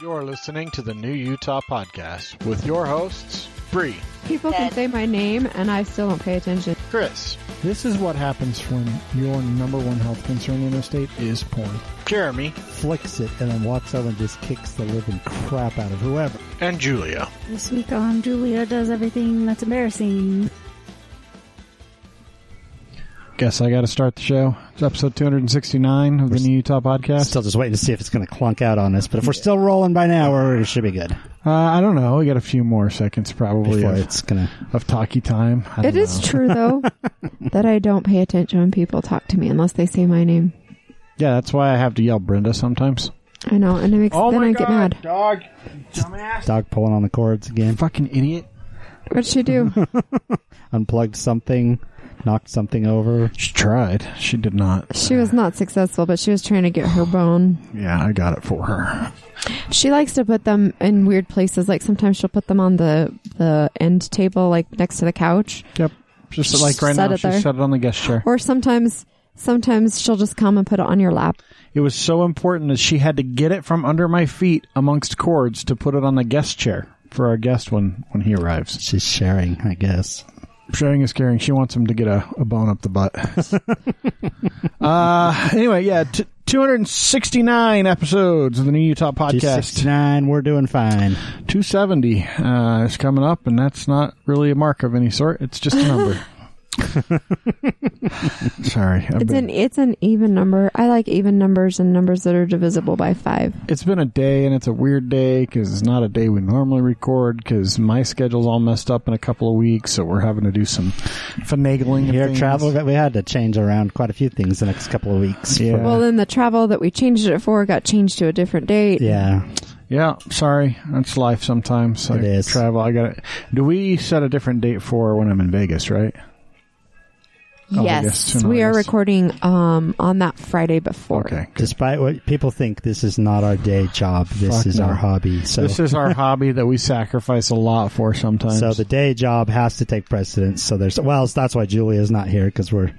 You're listening to the New Utah Podcast with your hosts, Bree, People can say my name and I still don't pay attention. Chris, This is what happens when your number one health concern in the state is porn. Jeremy, flicks it and then walks over and just kicks the living crap out of whoever. and Julia. This week on Julia does everything that's embarrassing. Guess I got to start the show. It's episode 269 of the New Utah Podcast. Still just waiting to see if it's going to clunk out on us, but if we're still rolling by now, we're, it should be good. Uh, I don't know. We got a few more seconds probably Before of, it's going to. of talkie time. I It don't is know. true though that I don't pay attention when people talk to me unless they say my name. Yeah, that's why I have to yell Brenda sometimes. I know, and it makes Oh then I get mad. dog, dumbass. Dog pulling on the cords again. Fucking idiot. What'd she do? Unplugged something, knocked something over. She tried. She did not. she was not successful, but she was trying to get her bone. Yeah, I got it for her. She likes to put them in weird places. Like sometimes she'll put them on the the end table, like next to the couch, Yep. Just like right Set now, it she there. set it on the guest chair. or sometimes sometimes she'll just come and put it on your lap. It was so important that she had to get it from under my feet amongst cords to put it on the guest chair for our guest when, when he arrives. She's sharing, I guess. Sharing is caring. She wants him to get a, a bone up the butt. uh, anyway, yeah, t- 269 episodes of the New Utah Podcast. 269, we're doing fine. 270 uh, is coming up, and that's not really a mark of any sort. It's just a number. Sorry. I've It's been- an it's an even number. I like even numbers and numbers that are divisible by five. it's been a day and it's a weird day because it's not a day we normally record because my schedule's all messed up in a couple of weeks so we're having to do some finagling and Here, things. travel, we had to change around quite a few things the next couple of weeks. Yeah. Well, then the travel that we changed it for got changed to a different date. Yeah. yeah sorry that's life sometimes It I is. travel i got do we set a different date for when i'm in vegas right I guess Yes, in we are recording um on that Friday before. okay good. Despite what people think, this is not our day job. This Fuck is no. our hobby. So, this is our hobby that we sacrifice a lot for sometimes so the day job has to take precedence. So there's, well, that's why Julia's not here because we're,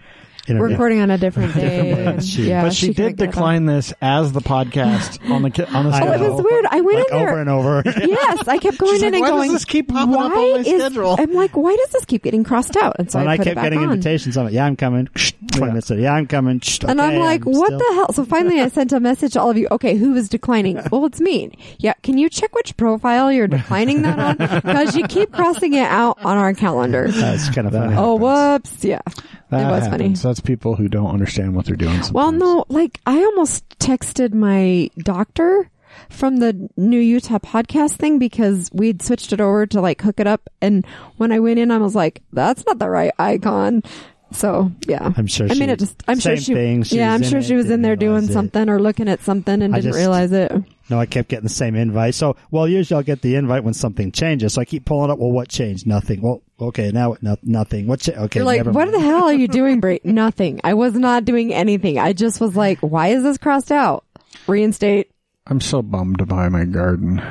We're recording on a different day. and- She- yeah, but she, couldn't did decline this as the podcast on the on the on. Oh, it was weird. I went like in there. over and over. yes, I kept going She's in like, and "Why does this keep popping up on "Why my is-" schedule?" I'm like, why does this keep getting crossed out? And so and I, I kept getting on. invitations. I'm like, yeah, I'm coming. Twenty Yeah. minutes later, yeah, I'm coming. And I'm Okay, like, what still- the hell? So finally, I sent a message to all of you. Okay, who is declining? Well, it's me. Yeah, can you check which profile you're declining that on? Because you keep crossing it out on our calendar. That's kind of funny. Oh, whoops. Yeah. That it was happens. funny. That's people who don't understand what they're doing. Well, no, like I almost texted my doctor from the New Utah podcast thing because we'd switched it over to like hook it up. And when I went in, I was like, that's not the right icon. So yeah, I'm sure I mean, she- it just, I'm same sure she, thing. She yeah, I'm sure she was in there doing it. something or looking at something and I didn't just- realize it. No, I kept getting the same invite. So, well, usually I'll get the invite when something changes. So I keep pulling up. Well, what changed? Nothing. Well, okay, now? No, nothing. What? Cha- okay, You're like, never what mind. the hell are you doing, Bray? Nothing. I was not doing anything. I just was like, why is this crossed out? Reinstate. I'm so bummed by my garden.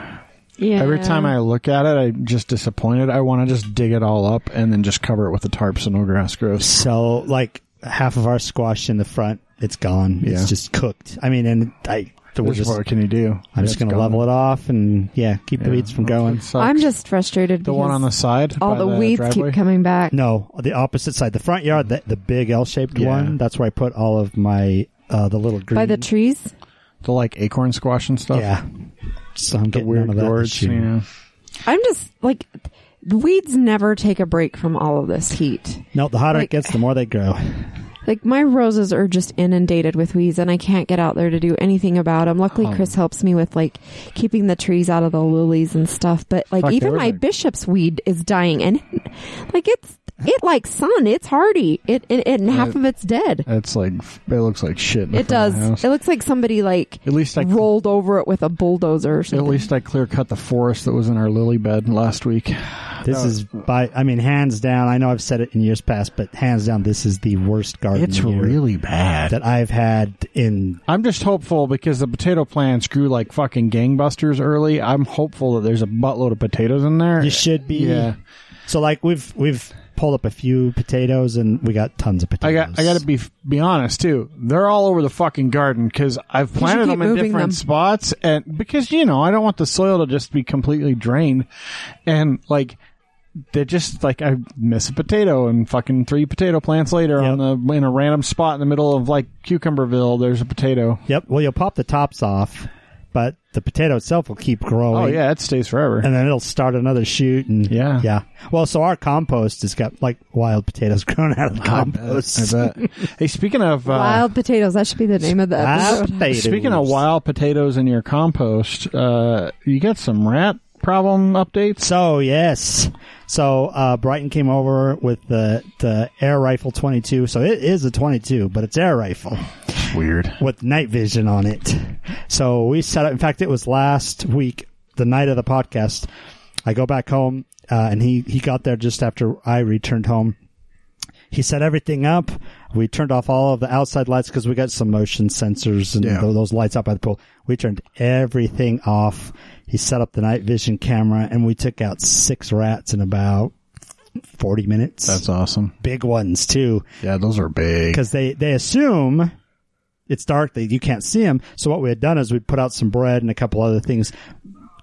Yeah. Every time I look at it, I'm just disappointed. I want to just dig it all up and then just cover it with the tarp so no grass grows. So, like half of our squash in the front, it's gone. Yeah. It's just cooked. I mean, and I, we're Which just, what can you do? I'm just going to level it off and yeah, keep the weeds from growing. I'm just frustrated. the one because on the side. all by the, weeds driveway? keep coming back. No, the opposite side, the front yard, the, the big L-shaped Yeah. one. That's where I put all of my uh the little green. By the trees? The like acorn squash and stuff. Yeah. So I'm The getting weird none of that gourds. this year. Yeah. I'm just like, weeds never take a break from all of this heat. No, the hotter Like- it gets, the more they grow. Like my roses are just inundated with weeds and I can't get out there to do anything about them. Luckily Um, Chris helps me with like keeping the trees out of the lilies and stuff, but like Fuck, even my a- bishop's weed is dying and like it's it like sun, it's hardy. It, it, it and half Uh, of it's dead. It's like it looks like shit. in the It front does. of the house. It looks like somebody like At least I rolled over it with a bulldozer or at least I clear cut the forest that was in our lily bed last week. This is by, I mean, hands down. I know I've said it in years past, but hands down, this is the worst garden It's year really bad. that I've had in. I'm just hopeful because the potato plants grew like fucking gangbusters early. I'm hopeful that there's a buttload of potatoes in there. You should be. Yeah. So like we've we've pulled up a few potatoes, and we got tons of potatoes. I potatoes. got I got to be be honest too. They're all over the fucking garden because I've planted them in different them. spots, and because you know I don't want the soil to just be completely drained, and like they're just like I miss a potato, and fucking three potato plants later on the in a random spot in the middle of like Cucumberville, there's a potato. Yep. Well, you'll pop the tops off, but the potato itself will keep growing. Oh yeah, it stays forever. And then it'll start another shoot, and Yeah. yeah. Well, so our compost has got like wild potatoes growing out of the compost. I bet. hey, speaking of uh, Wild potatoes. That should be the name of the Wild episode. potatoes. Speaking of wild potatoes in your compost, uh, you got some rat problem updates? So yes, so uh, Brighton came over with the the air rifle 22. So it is a 22, but it's air rifle Weird. with night vision on it. So we set up. In fact, it was last week, the night of the podcast. I go back home, uh, and he he got there just after I returned home. He set everything up. We turned off all of the outside lights because we got some motion sensors and Yeah. tho- those lights out by the pool. We turned everything off. He set up the night vision camera and we took out six rats in about 40 minutes. That's awesome. big ones too Yeah, those are big. because they, they assume it's dark that you can't see them. So what we had done is we put out some bread and a couple other things.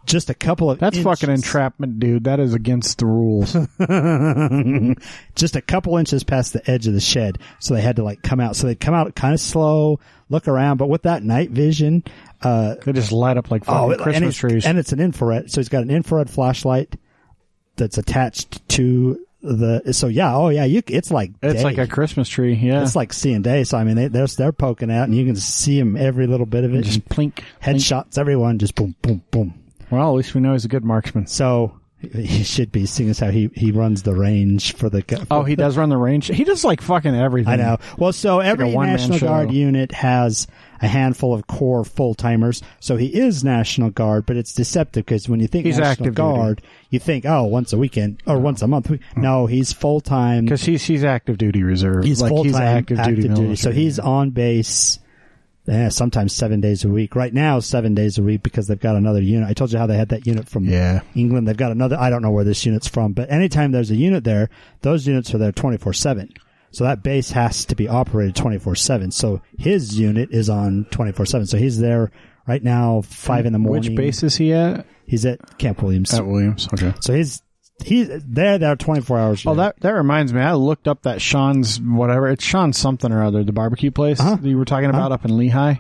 Just a couple of That's fucking entrapment, dude. That is against the rules. just a couple inches past the edge of the shed. So they had to like come out. So they'd come out kind of slow, look around, but with that night vision, uh, they just light up like fucking oh, it- and Christmas it's, trees. and it's an infrared. So he's got an infrared flashlight that's attached to the, so yeah, oh yeah, you, it's like, it's day. like a Christmas tree. Yeah. it's like seeing day. So I mean, they, they're, they're poking out and you can see them every little bit of it. just and plink. plink. headshots, everyone just boom, boom, boom. Well, at least we know he's a good marksman. So he should be seeing as how he, he runs the range for the, for Oh, he does run the range. He does like fucking everything. I know. Well, so every a one-man National show. Guard unit has a handful of core full timers. So he is National Guard, but it's deceptive because when you think He's National active Guard, you think, oh, once a weekend or once a month. No, he's full time. Because he's he's active duty reserve. He's like full time active, duty. So he's on base. Yeah, sometimes seven days a week. Right now, seven days a week because they've got another unit. I told you how they had that unit from Yeah. England. They've got another. I don't know where this unit's from, but anytime there's a unit there, those units are there twenty four seven. So that base has to be operated twenty four seven. So his unit is on twenty four seven. So he's there right now, five in the morning. Which base is he at? He's at Camp Williams. At Williams. Okay. So he's he's there. There twenty four hours. Oh, day. that that reminds me. I looked up that Sean's whatever. It's Sean something or other, the barbecue place Uh-huh. that you were talking about up in Lehi.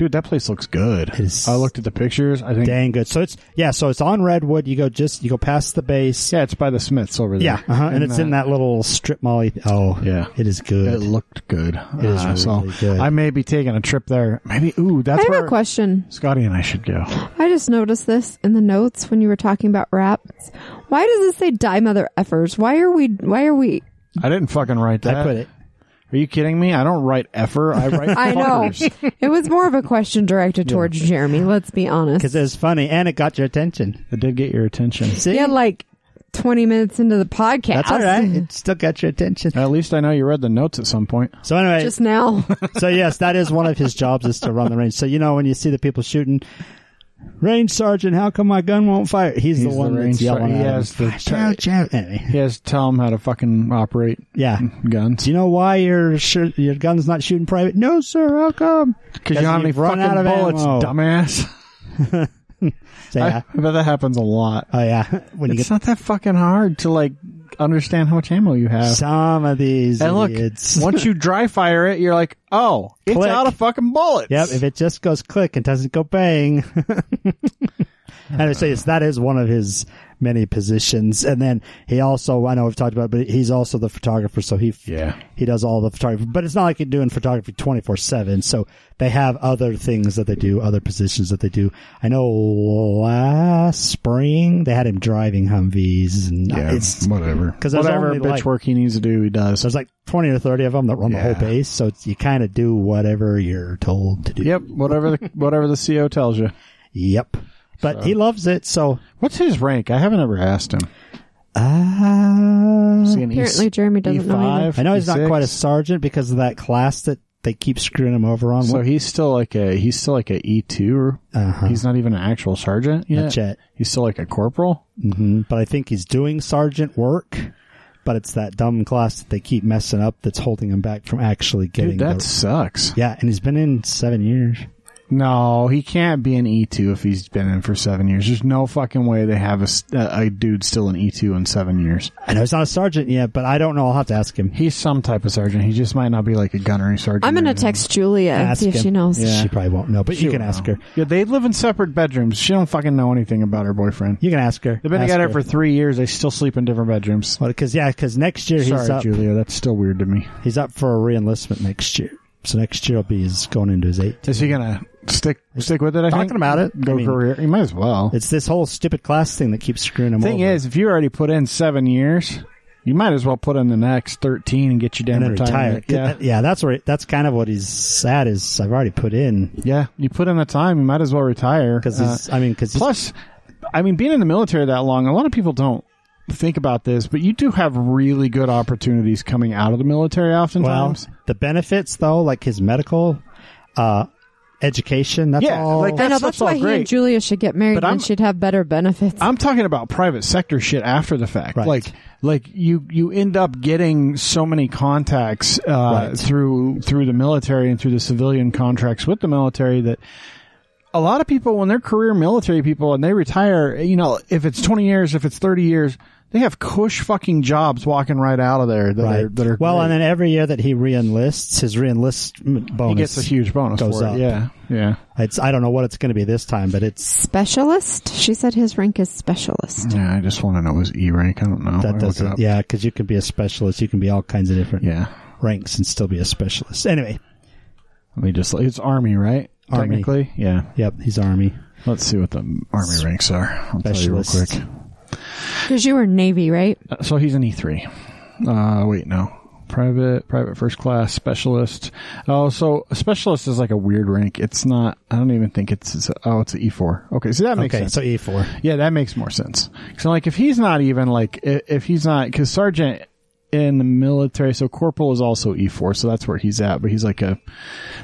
Dude, that place looks good. is I looked at the pictures. I think dang good. So it's yeah. So it's on Redwood. You go just you go past the base. yeah, it's by the Smiths over there. Yeah, uh-huh. and it's in that little strip mall. Oh, Yeah. it is good. It looked good. It is Uh, so really good. I may be taking a trip there. Maybe. Ooh, that's. I that's have where a question. Scotty and I should go. I just noticed this in the notes when you were talking about rats. Why does it say die mother effers? Why are we, why are we, I didn't fucking write that. I put it. Are you kidding me? I don't write effer. I write. I know. it was more of a question directed towards Jeremy, let's be honest. because it was funny and it got your attention. It did get your attention. See, Yeah, like 20 minutes into the podcast. that's all right. It still got your attention. At least I know you read the notes at some point. So anyway, Just now. so yes, that is one of his jobs is to run the range. So you know when you see the people shooting, range sergeant, how come my gun won't fire? He's, He's the the one range that's yelling sergeant. He at him. has the- out. Anyway, He has to tell him how to fucking operate yeah. guns. Do you know why your sh- your gun's not shooting private? No, sir. How come? Because you don't have any fucking out of bullets, ammo. dumbass. So, yeah. I, I bet that happens a lot. oh yeah. When you It's get not that fucking hard to like understand how much ammo you have. some of these and look, idiots. once you dry fire it, you're like, oh, it's Click. out of fucking bullets. Yep, if it just goes click and doesn't go bang. and I say yes, that is one of his many positions. And then he also, I know we've talked about, it, but he's also the photographer, so he yeah. he does all the photography. But it's not like you're doing photography twenty four seven. So they have other things that they do, other positions that they do. I know last spring they had him driving Humvees, and Yeah, it's whatever. 'cause there's whatever bitch like- work he needs to do, he does. there's like twenty or thirty of them that run the whole base. So it's, you kind of do whatever you're told to do. Yep, whatever the whatever the CO tells you. Yep. But he loves it, so What's his rank? I haven't ever asked him. uh, Is he an Apparently E- Jeremy doesn't know either. I know he's not E6? quite a sergeant because of that class that they keep screwing him over on. So What- he's still like a he's still like a E two Uh-huh. he's not even an actual sergeant yet. Not yet. He's still like a corporal. hmm But I think he's doing sergeant work but it's that dumb class that they keep messing up that's holding him back from actually getting. Dude, that the, sucks. yeah, and he's been in seven years. No, he can't be an E2 if he's been in for seven years. There's no fucking way they have a a dude still an E2 in seven years. I know he's not a sergeant yet, but I don't know. I'll have to ask him. He's some type of sergeant. He just might not be like a gunnery sergeant. I'm gonna text Julia and Ask see if him. she knows. Yeah. She probably won't know, but She you can will ask know. her. Yeah, they live in separate bedrooms. She don't fucking know anything about her boyfriend. You can ask her. They've been Ask together her. for three years. They still sleep in different bedrooms. Because yeah, because next year he's Sorry, up. Julia. That's still weird to me. He's up for a reenlistment next year. So next year will be his going into his eight. Is he gonna stick stick with it? I Talking think? about it. Go I mean- career. He might as well. It's this whole stupid class thing that keeps screwing him up. thing over. is, if you already put in seven years, you might as well put in the next thirteen and get you and damn retire. retirement. Yeah, yeah, that's where that's kind of what he's sad is. I've already put in yeah. You put in the time, you might as well retire. because Uh. I mean, because plus, I mean, being in the military that long, a lot of people don't think about this, but you do have really good opportunities coming out of the military. well, Oftentimes, the benefits though, like his medical, uh, education. That's Yeah, all. like I know stuff's that's why all he great. and Julia should get married, But and I'm- she'd have better benefits. I'm talking about private sector shit after the fact. Right. Like, like you, you end up getting so many contacts, uh, Right. through, through the military and through the civilian contracts with the military that a lot of people, when they're career military people and they retire, you know, if it's 20 years, if it's 30 years, they have cush fucking jobs walking right out of there that right. are, that are well, great. and then every year that he reenlists, his reenlistment bonus he gets a huge bonus goes for up. it. Yeah. Yeah. It's I don't know what it's going to be this time, but it's specialist. She said his rank is specialist. Yeah. I just want to know his E rank. I don't know. that I'll look it doesn't. Yeah, because you can be a specialist, you can be all kinds of different Yeah. ranks and still be a specialist. Anyway, Let me just, it's Army, right? Army. Technically. Yeah. yep, he's army Let's see what the army ranks are. I'll tell you real specialist. quick. Because you were Navy, right? Uh, So he's an E three. Uh, wait, no. Private, private first class specialist. Oh, so a specialist is like a weird rank. It's not. I don't even think it's. it's oh, it's an E four. Okay, so that makes Okay, sense. so E four. yeah, that makes more sense. So like, if he's not even like, if he's not, because sergeant in the military, so corporal is also E four, so that's where he's at. But he's like a,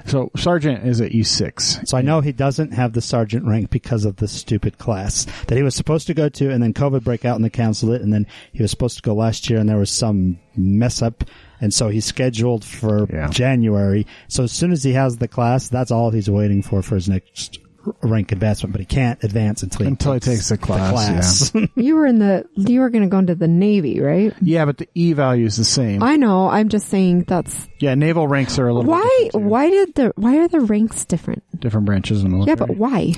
so sergeant is at E6. So I know he doesn't have the sergeant rank because of the stupid class that he was supposed to go to, and then COVID break out and they canceled it, and then he was supposed to go last year, and there was some mess up, and so he's scheduled for Yeah. January. So as soon as he has the class, that's all he's waiting for for his next rank advancement, but he can't advance until he Until he takes the class, class. You were in the. You were going to go into the Navy, right? Yeah, but the E value is the same. I know. I'm just saying that's yeah, naval ranks are a little why. bit. Why did the? Why are the ranks different? different branches of the Yeah, but why?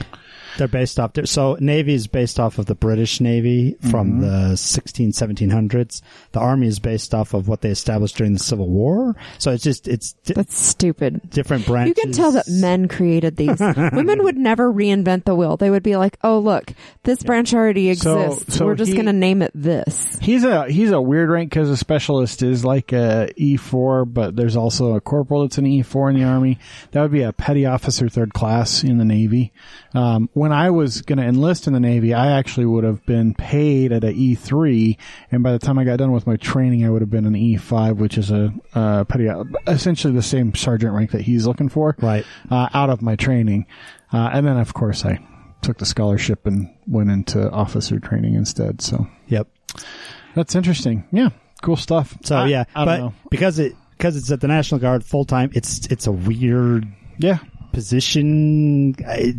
They're based off, so Navy is based off of the British Navy from the 16, 1700s. The Army is based off of what they established during the Civil War. So it's just, it's di- That's stupid. different branches. You can tell that men created these. Women would never reinvent the wheel. They would be like, "Oh, look, this branch already So- exists. so We're just he- going to name it this." He's a he's a weird rank because a specialist is like a E four, but there's also a corporal that's an E four in the army. That would be a petty officer third class in the navy. Um, when I was going to enlist in the navy, I actually would have been paid at a E three, and by the time I got done with my training, I would have been an E five, which is a uh, petty, essentially the same sergeant rank that he's looking for. Right. Uh, out of my training, uh, and then of course I took the scholarship and went into officer training instead. So. Yep. That's interesting. Yeah, cool stuff. So I- yeah, I but know. because it, because it's at the National Guard full time, it's, it's a weird Yeah, position. I,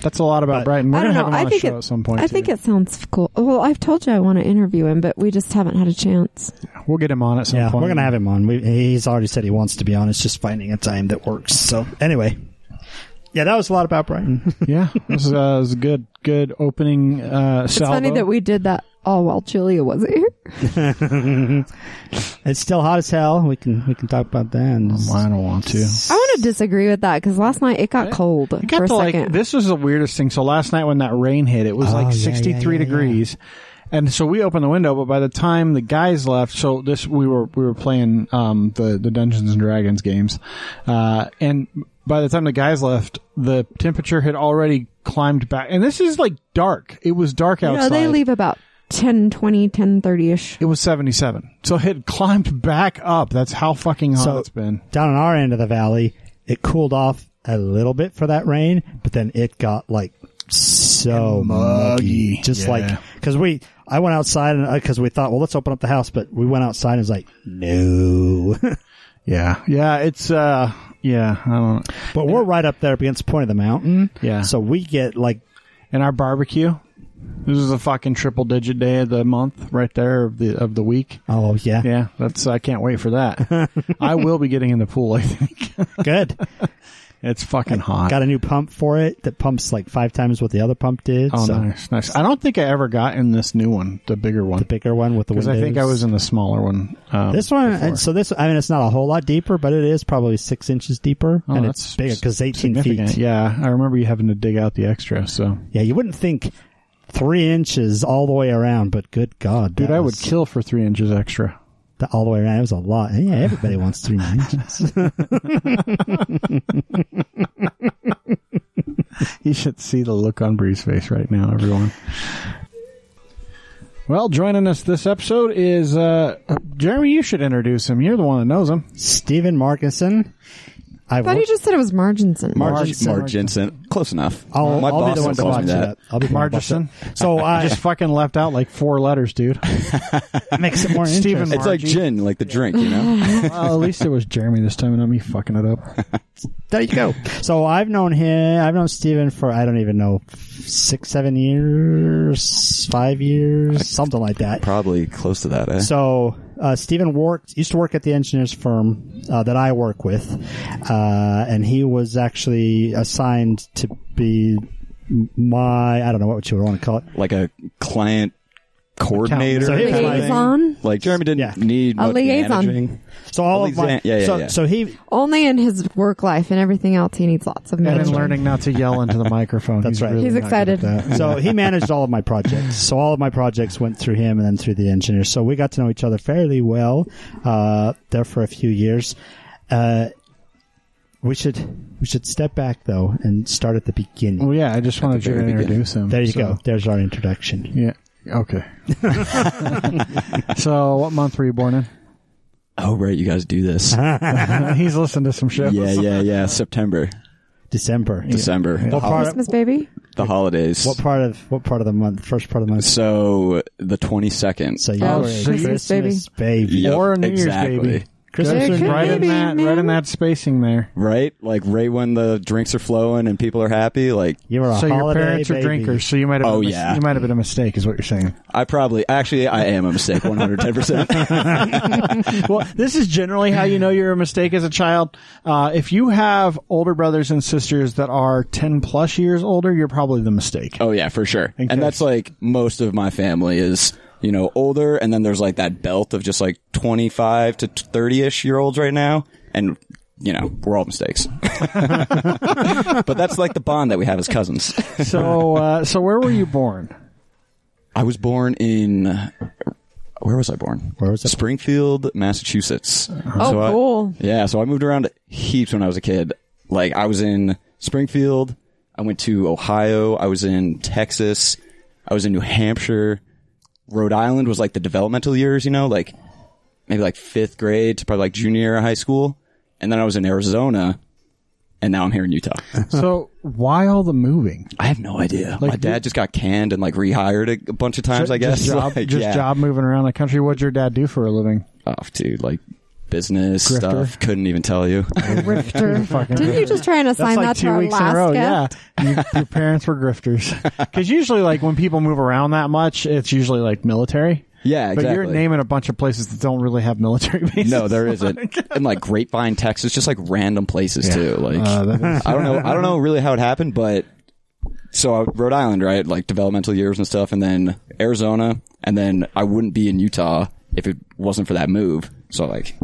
that's a lot about But- Brighton. We're I gonna don't have know. him I on the think show it- at some point. I think it sounds cool. Well, I've told you I want to interview him, but we just haven't had a chance. we'll get him on at some yeah, point. we're gonna have him on. We, he's already said he wants to be on. It's just finding a time that works. So anyway, yeah, that was a lot about Brighton. Yeah, it is, uh, was a good, good opening. Uh, It's funny that we did that all while Julia wasn't here. it's still hot as hell. We can we can talk about that. And I don't want to. I want to disagree with that because last night it got cold I got for a to like second. this was the weirdest thing. So last night when that rain hit, it was Oh, like yeah, 63 yeah, yeah, degrees. And so we opened the window, but by the time the guys left, so this we were we were playing um the the Dungeons and Dragons games, uh, and by the time the guys left, the temperature had already climbed back. And this is like dark. It was dark you know, outside. they leave about 10, 20, 10, 30 ish. It was 77. So it had climbed back up. That's how fucking hot So- it's been. down on our end of the valley, it cooled off a little bit for that rain, but then it got like so And muggy. muggy. Just Yeah. like because we, I went outside and uh, because we thought, well, let's open up the house, but we went outside and it was like, no. Yeah, yeah, it's uh, yeah, I don't. but we're right up there against Point of the Mountain, Yeah, so we get like in our barbecue. This is a fucking triple digit day of the month, right there of the of the week. oh yeah, Yeah, that's I can't wait for that. I will be getting in the pool. I think good. It's fucking hot. Got a new pump for it that pumps like five times what the other pump did. oh, so nice, nice. I don't think I ever got in this new one, the bigger one, The bigger one with the because windows. I think I was in the smaller one. Um, This one, before. so this, I mean, it's not a whole lot deeper, but it is probably six inches deeper, Oh, and it's bigger because eighteen feet. Yeah, I remember you having to dig out the extra. So, Yeah, you wouldn't think three inches all the way around, but good God, dude, I would kill for three inches extra. That all the way around. It was a lot. And yeah, everybody wants three inches. You should see the look on Bree's face right now, everyone. Well, joining us this episode is uh, Jeremy. You should introduce him. You're the one that knows him. Stephen Markinson. I I thought you just said it was Marginson. Marge, Marginson. Marge Close enough. I'll, My I'll boss be the one to calls watch me that. I'll be the one to watch Margison. that. So I Just fucking left out like four letters, dude. makes it more Stephen interesting. It's like Margie. gin, like the drink, you know? well, at least it was Jeremy this time, and not me fucking it up. There you go. So I've known him. I've known Stephen for I don't even know six, seven years, five years, something like that. Probably close to that, eh? So uh, Stephen worked used to work at the engineers firm uh, that I work with, uh, and he was actually assigned to be my I don't know what you would want to call it. like a client coordinator. So he was Liaison? thing. Like Jeremy didn't Yeah. need A much liaison. managing. So all of my Alexan- yeah, yeah, so yeah. so he Only in his work life and everything else, he needs lots of And then management. learning not to yell into the microphone. That's He's right. really He's not good at excited. that. so he managed all of my projects. So all of my projects went through him and then through the engineers. So we got to know each other fairly well uh, there for a few years. Uh, we should we should step back though and start at the beginning. Well, yeah, I just wanted you to very beginning. introduce him. There you so- go. There's our introduction. Yeah. Okay. so, what month were you born in? Oh, right. You guys do this. He's listened to some shows. yeah, yeah, yeah. September, December. December, What part? Of, Christmas baby? the holidays. what part of what part of the month? First part of the month. So the 22nd. So you Oh, were a Christmas Christmas baby. Yep, Or New Year's exactly. baby. Christmas There or could New right Year's? in be, that, man. right in that spacing there. Right? Like right when the drinks are flowing and people are happy. Like You were a so your holiday parents are drinkers, so you might have. Oh, been a mis- yeah. you might have been a mistake, is what you're saying. I probably, actually, I am a mistake. 110%. well, this is generally how you know you're a mistake as a child. Uh, if you have older brothers and sisters that are 10 plus years older, you're probably the mistake. Oh yeah, for sure. And that's like most of my family is, you know, older and then there's like that belt of just like 25 to 30ish year olds right now and you know, we're all mistakes. but that's like the bond that we have as cousins. So, uh, so where were you born? I was born in where was I born? Where was it? Springfield, Massachusetts. Oh, So I- cool. yeah, so I moved around heaps when I was a kid. Like I was in Springfield, I went to Ohio, I was in Texas, I was in New Hampshire. Rhode Island was like the developmental years, you know, like maybe like fifth grade to probably like junior year of high school. And then I was in Arizona and now I'm here in Utah. So, why all the moving? I have no idea. Like, My dad just got canned and like rehired a, a bunch of times, I guess. Just job, Like, just yeah. job moving around the country. What'd your dad do for a living? Oh, dude, like business Grifter. stuff. Couldn't even tell you. Rifter. Fucking Didn't you just try and That's assign like that two to our weeks in last a row. Yeah, you, your parents were grifters. Because usually, like when people move around that much, it's usually like military. Yeah, exactly. But you're naming a bunch of places that don't really have military bases. No, there isn't. In like Grapevine, Texas, just like random places too. Like Uh, I don't know. I don't know really how it happened, but so uh, Rhode Island, right? Like developmental years and stuff, and then Arizona, and then I wouldn't be in Utah if it wasn't for that move. So like,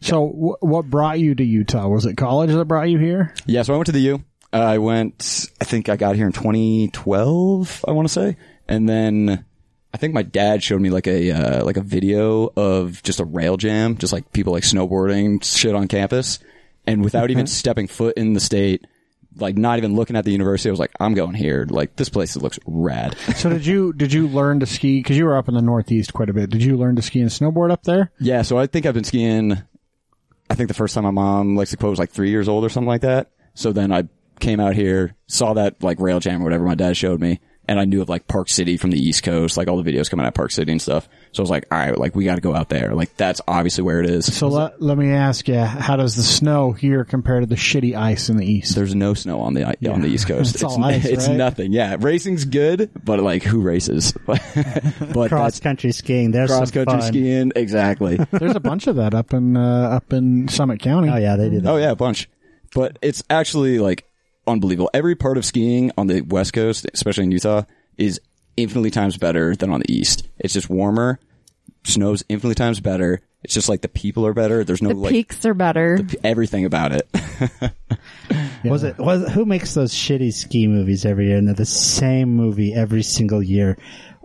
so, wh- what brought you to Utah? Was it college that brought you here? yeah. So I went to the U. Uh, I went. I think I got here in 2012. I want to say, and then. I think my dad showed me like a uh, like a video of just a rail jam, just like people like snowboarding shit on campus, and without even stepping foot in the state, like not even looking at the university, I was like, I'm going here. Like this place looks rad. So, did you did you learn to ski? Because you were up in the Northeast quite a bit. Did you learn to ski and snowboard up there? yeah, so I think I've been skiing. I think the first time my mom likes to quote was like three years old or something like that. So then I came out here, saw that like rail jam or whatever my dad showed me, and I knew of like Park City from the East Coast, like all the videos coming out of Park City and stuff. So I was like, all right, like we got to go out there. Like that's obviously where it is. So let, let me ask you, how does the snow here compare to the shitty ice in the east? There's no snow on the on the East Coast. It's all ice, it's right? nothing. Yeah, racing's good, but like who races? but cross country skiing. There's cross country skiing. Exactly. There's a bunch of that up in uh, up in Summit County. Oh yeah, they do that. Oh yeah, a bunch. But it's actually like unbelievable. Every part of skiing on the West Coast, especially in Utah, is infinitely times better than on the East. It's just warmer. Snow's infinitely times better. It's just like the people are better. There's no The like peaks are better. everything about it. Was it was who makes those shitty ski movies every year? And they're the same movie every single year.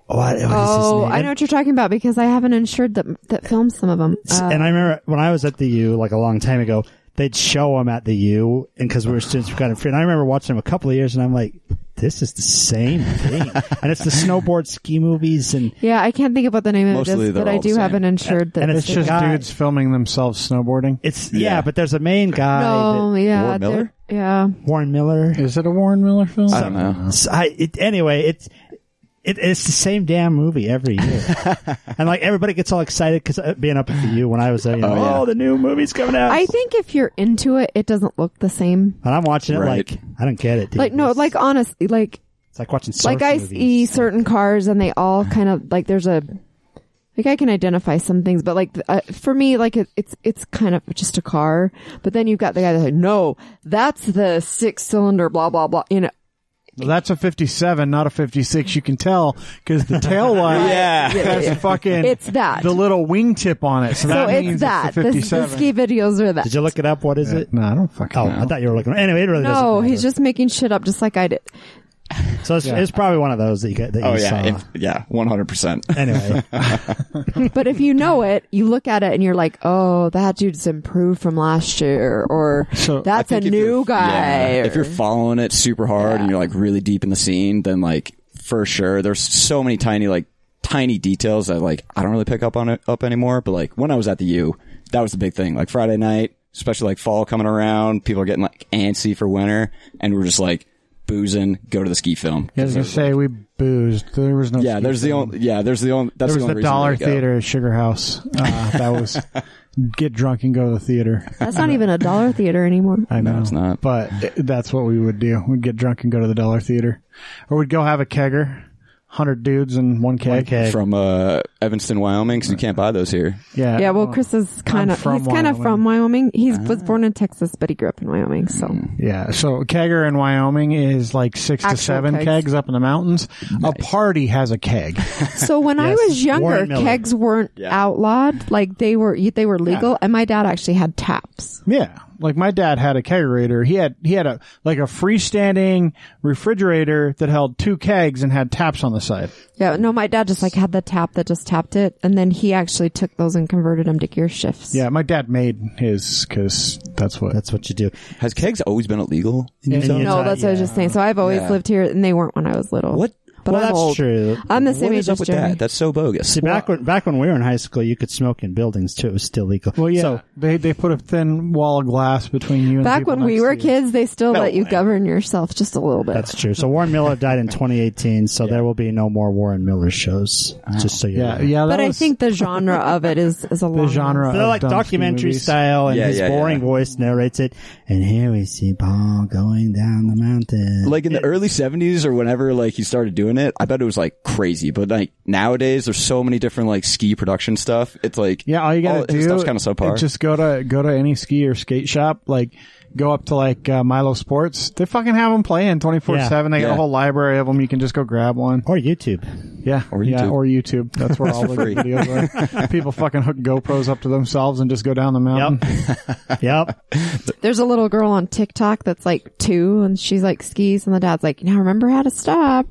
What, what is his oh, name? I know what you're talking about because I have an insured that that films some of them. Uh, and I remember when I was at the U like a long time ago, they'd show them at the U, and because we were students, we got it free. And I remember watching them a couple of years, and I'm like, this is the same thing. and it's the snowboard ski movies, and yeah, I can't think of what the name of it Mostly is, they're but I all the do have same. an insured that And It's the just guy- dudes filming themselves snowboarding. it's yeah, Yeah. but there's a main guy, No, yeah, Warren Miller? they're- yeah. Warren Miller. Is it a Warren Miller film? I don't know. So I, it, anyway, it's it, it's the same damn movie every year, and like everybody gets all excited because being up at the U when I was there, you know, Oh, oh, the new movie's coming out. I think if you're into it, it doesn't look the same. and I'm watching it Right. like I don't get it. Dude. Like no, It's- like honestly, like it's like watching surf like I movies. see certain cars and they all kind of like there's a like I can identify some things, but like uh, for me, like it, it's it's kind of just a car. But then you've got the guy that's like, no, that's the six cylinder, blah blah blah. You know, Well, that's a 57, not a 56. You can tell because the tail light Yeah. has fucking It's that. the little wingtip on it. So, so that means it's that. the The, the 57. ski videos are that. Did you look it up? What is it? no, I don't fucking Oh, know. I thought you were looking. Anyway, it really doesn't No, he's just making shit up, just like I did. So it's, it's probably one of those that you get, that Oh you yeah, saw. if, yeah, one hundred percent. anyway, But if you know it, you look at it and you're like, oh, that dude's improved from last year, or So, that's a new guy. or- If you're following it super hard and you're like really deep in the scene, then like for sure, there's so many tiny like tiny details that like I don't really pick up on it up anymore. But like when I was at the U, that was the big thing. Like Friday night, especially like fall coming around, people are getting like antsy for winter, and we're just like boozing, go to the ski film. I was gonna say we boozed. There was no. Yeah, ski there's the only yeah, there's the only that's There was the only the Dollar why we go. Theater at Sugar House. Uh, that was get drunk and go to the theater. that's not even a dollar theater anymore. I know it's not. but it- that's what we would do. We'd get drunk and go to the Dollar Theater, or we'd go have a kegger, hundred dudes and one keg. Okay. From uh, Evanston, Wyoming, because you can't buy those here. Yeah, Yeah, well, Chris is kind I'm of from he's kind of Wyoming. from Wyoming. He was born in Texas, but he grew up in Wyoming. So Yeah, so kegger in Wyoming is like six to seven kegs. kegs. up in the mountains. A party has a keg. So when I was younger, kegs weren't Yeah. outlawed; like they were, they were legal. And my dad actually had taps. yeah, like my dad had a kegerator. He had he had a like a freestanding refrigerator that held two kegs and had taps on the side. Yeah, no, my dad just like had the tap that just tapped it, and then he actually took those and converted them to gear shifts. Yeah, my dad made his because that's what. that's what you do. Has kegs always been illegal in In Utah? Utah. No, that's what I was just saying. So I've always Yeah. lived here, and they weren't when I was little. What? But well, I'm that's old. true. I'm the same What age is up as with Jeremy. that? That's so bogus. See, back when back when we were in high school, you could smoke in buildings too. It was still legal. Well, yeah, So, they they put a thin wall of glass between you and Back people when we next were to you. kids, they still No let you way. govern yourself just a little bit. that's true. So Warren Miller died in 2018. So there will be no more Warren Miller shows. Uh, just so you Yeah, know. yeah. That but I was think the genre of it is is a lot. the long genre. one. They're of like dumb ski documentary movies. style, and Yeah, his yeah, boring yeah. voice narrates it. And here we see Paul going down the mountain. like in the early 70s or whenever like he started doing it i bet it was like crazy but like nowadays there's so many different like ski production stuff it's like Yeah, all you gotta all do stuff's kind of subpar is just go to go to any ski or skate shop. Like go up to like uh, Milo Sports. They fucking have them playing twenty four seven. They got a whole library of them. You can just go grab one. or YouTube. Yeah, Or yeah, YouTube. or YouTube. That's where all the free. videos are. People fucking hook GoPros up to themselves and just go down the mountain. yep. There's a little girl on TikTok that's like two, and she's like skis, and the dad's like, "Now remember how to stop."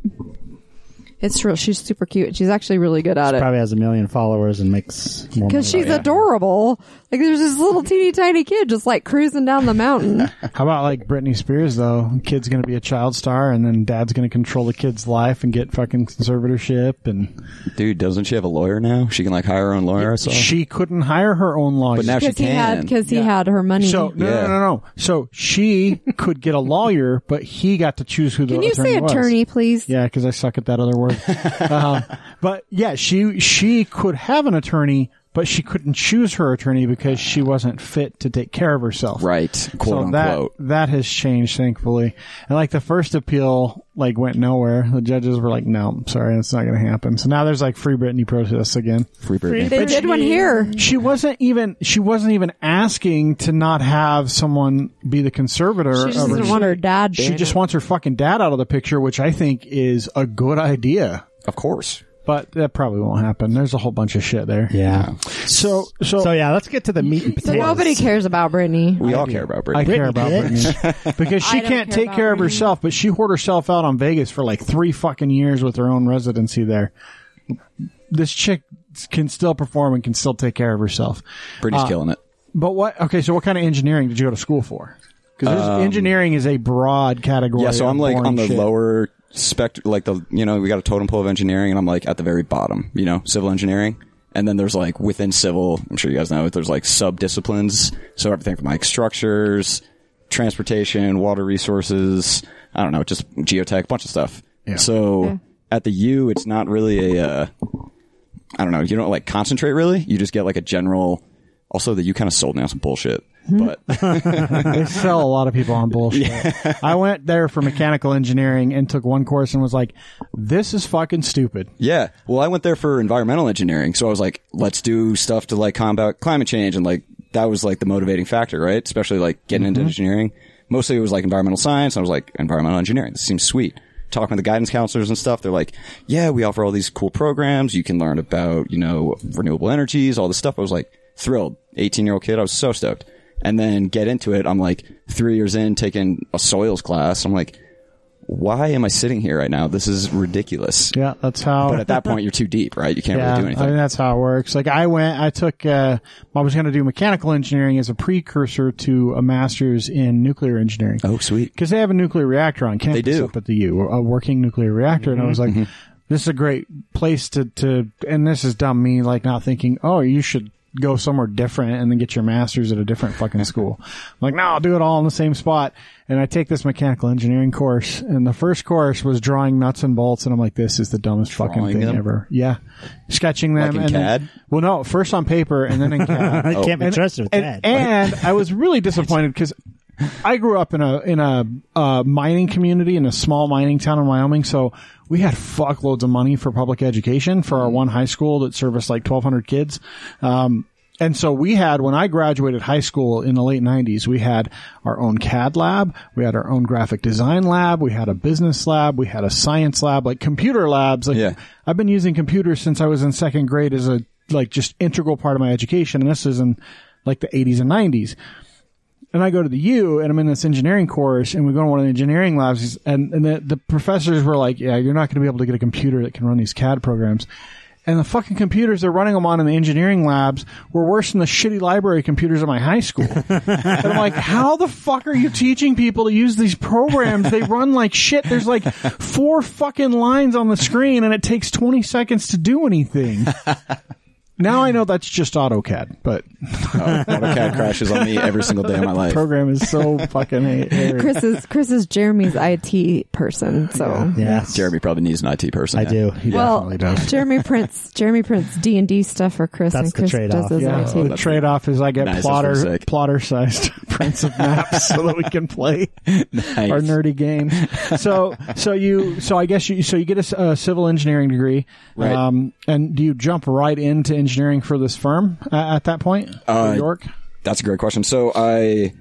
It's real. She's super cute. She's actually really good at it. Probably has a million followers and makes more. Because she's adorable. Like there's this little teeny tiny kid just like cruising down the mountain. How about like Britney Spears though? Kid's gonna be a child star, and then dad's gonna control the kid's life and get fucking conservatorship, and Dude, doesn't she have a lawyer now? She can like hire her own lawyer. I saw. she couldn't hire her own lawyer. But now she Because he had can. because he had her money. so no, Yeah. no, no, no. So she could get a lawyer, but he got to choose who the lawyer is. Can you attorney say was. attorney, please? Yeah, because I suck at that other word. um, but yeah, she she could have an attorney, but she couldn't choose her attorney because she wasn't fit to take care of herself. right, quote so that unquote. that has changed, thankfully. And like the first appeal, like went nowhere. The judges were like, "No, I'm sorry, that's not going to happen." So now there's like free Britney protests again. Free Britney. They did one here. She wasn't even she wasn't even asking to not have someone be the conservator. She just doesn't want her dad. She just it. wants her fucking dad out of the picture, which I think is a good idea. Of course. But that probably won't happen. There's a whole bunch of shit there. Yeah. So so, So yeah, let's get to the meat and So potatoes. nobody cares about Britney. We all care about Britney. I Britney. care about bitch. Britney because she I don't can't care take about care of Britney. herself, but she whored herself out on Vegas for like three fucking years with her own residency there. This chick can still perform and can still take care of herself. Britney's Uh, killing it. But what? Okay, so what kind of engineering did you go to school for? Because engineering is a broad category. Um, Yeah, so of I'm like boring on the shit. lower spectrum, like the you know we got a totem pole of engineering, and I'm like at the very bottom, you know, civil engineering. And then there's like within civil, I'm sure you guys know, there's like sub disciplines. So everything from like structures, transportation, water resources, I don't know, just geotech, bunch of stuff. yeah. So at the U, it's not really a, uh, I don't know, you don't like concentrate really. You just get like a general. Also, that you kind of sold me on some bullshit, hmm? but They sell a lot of people on bullshit. I went there for mechanical engineering and took one course and was like, "This is fucking stupid." Yeah. Well, I went there for environmental engineering. So I was like, let's do stuff to like combat climate change. And like, that was like the motivating factor, right? Especially like getting into mm-hmm. engineering. Mostly it was like environmental science. I was like, environmental engineering. This seems sweet. Talking with the guidance counselors and stuff. They're like, yeah, we offer all these cool programs. You can learn about, you know, renewable energies, all this stuff. I was like thrilled. 18 year old kid. I was so stoked. And then get into it. I'm like three years in taking a soils class. I'm like, why am I sitting here right now? This is ridiculous. Yeah, that's how. But at that point, you're too deep, right? You can't yeah, really do I anything. mean that's how it works. Like I went, I took, uh, I was going to do mechanical engineering as a precursor to a master's in nuclear engineering. oh, sweet. because they have a nuclear reactor on campus do. Mm-hmm. up at the U, a working nuclear reactor, and I was like, "This is a great place to to." And this is dumb me, like not thinking, "Oh, you should go somewhere different and then get your master's at a different fucking school." I'm like, no, I'll do it all in the same spot. And I take this mechanical engineering course, and the first course was drawing nuts and bolts, and I'm like, "This is the dumbest fucking thing them? ever." Yeah, sketching them Like in and then- CAD? well, no, first on paper and then in CAD. I can't be trusted with and, that. And I was really disappointed because I grew up in a in a uh, mining community in a small mining town in Wyoming, so we had fuckloads of money for public education for our one high school that serviced like 1,200 kids. Um, and so we had, when I graduated high school in the late 90s, we had our own CAD lab, we had our own graphic design lab, we had a business lab, we had a science lab, like computer labs. Like Yeah. I've been using computers since I was in second grade as a like just integral part of my education, and this is in like the 80s and 90s. And I go to the U, and I'm in this engineering course, and we go to one of the engineering labs, and, and the, the professors were like, "Yeah, you're not going to be able to get a computer that can run these CAD programs." And the fucking computers they're running them on in the engineering labs were worse than the shitty library computers at my high school. and I'm like, how the fuck are you teaching people to use these programs? They run like shit. There's like four fucking lines on the screen and it takes 20 seconds to do anything. now I know that's just AutoCAD, but Oh, AutoCAD crashes on me every single day of my life. program is so fucking ha- hairy. Chris is Chris is Jeremy's IT person. So yeah, Jeremy probably needs an IT person. I yeah. do. He well, definitely does. Jeremy prints Jeremy prints D and D stuff for Chris, That's and the Chris trade-off. does his Yeah, IT. the trade off is I get Nice, that's pretty plotter sick. plotter sized prints of maps so that we can play Nice. our nerdy game. So so you so I guess you so you get a s- a, civil engineering degree, Right. Um, and do you jump right into engineering for this firm at that point? Uh, New York. That's a great question. So I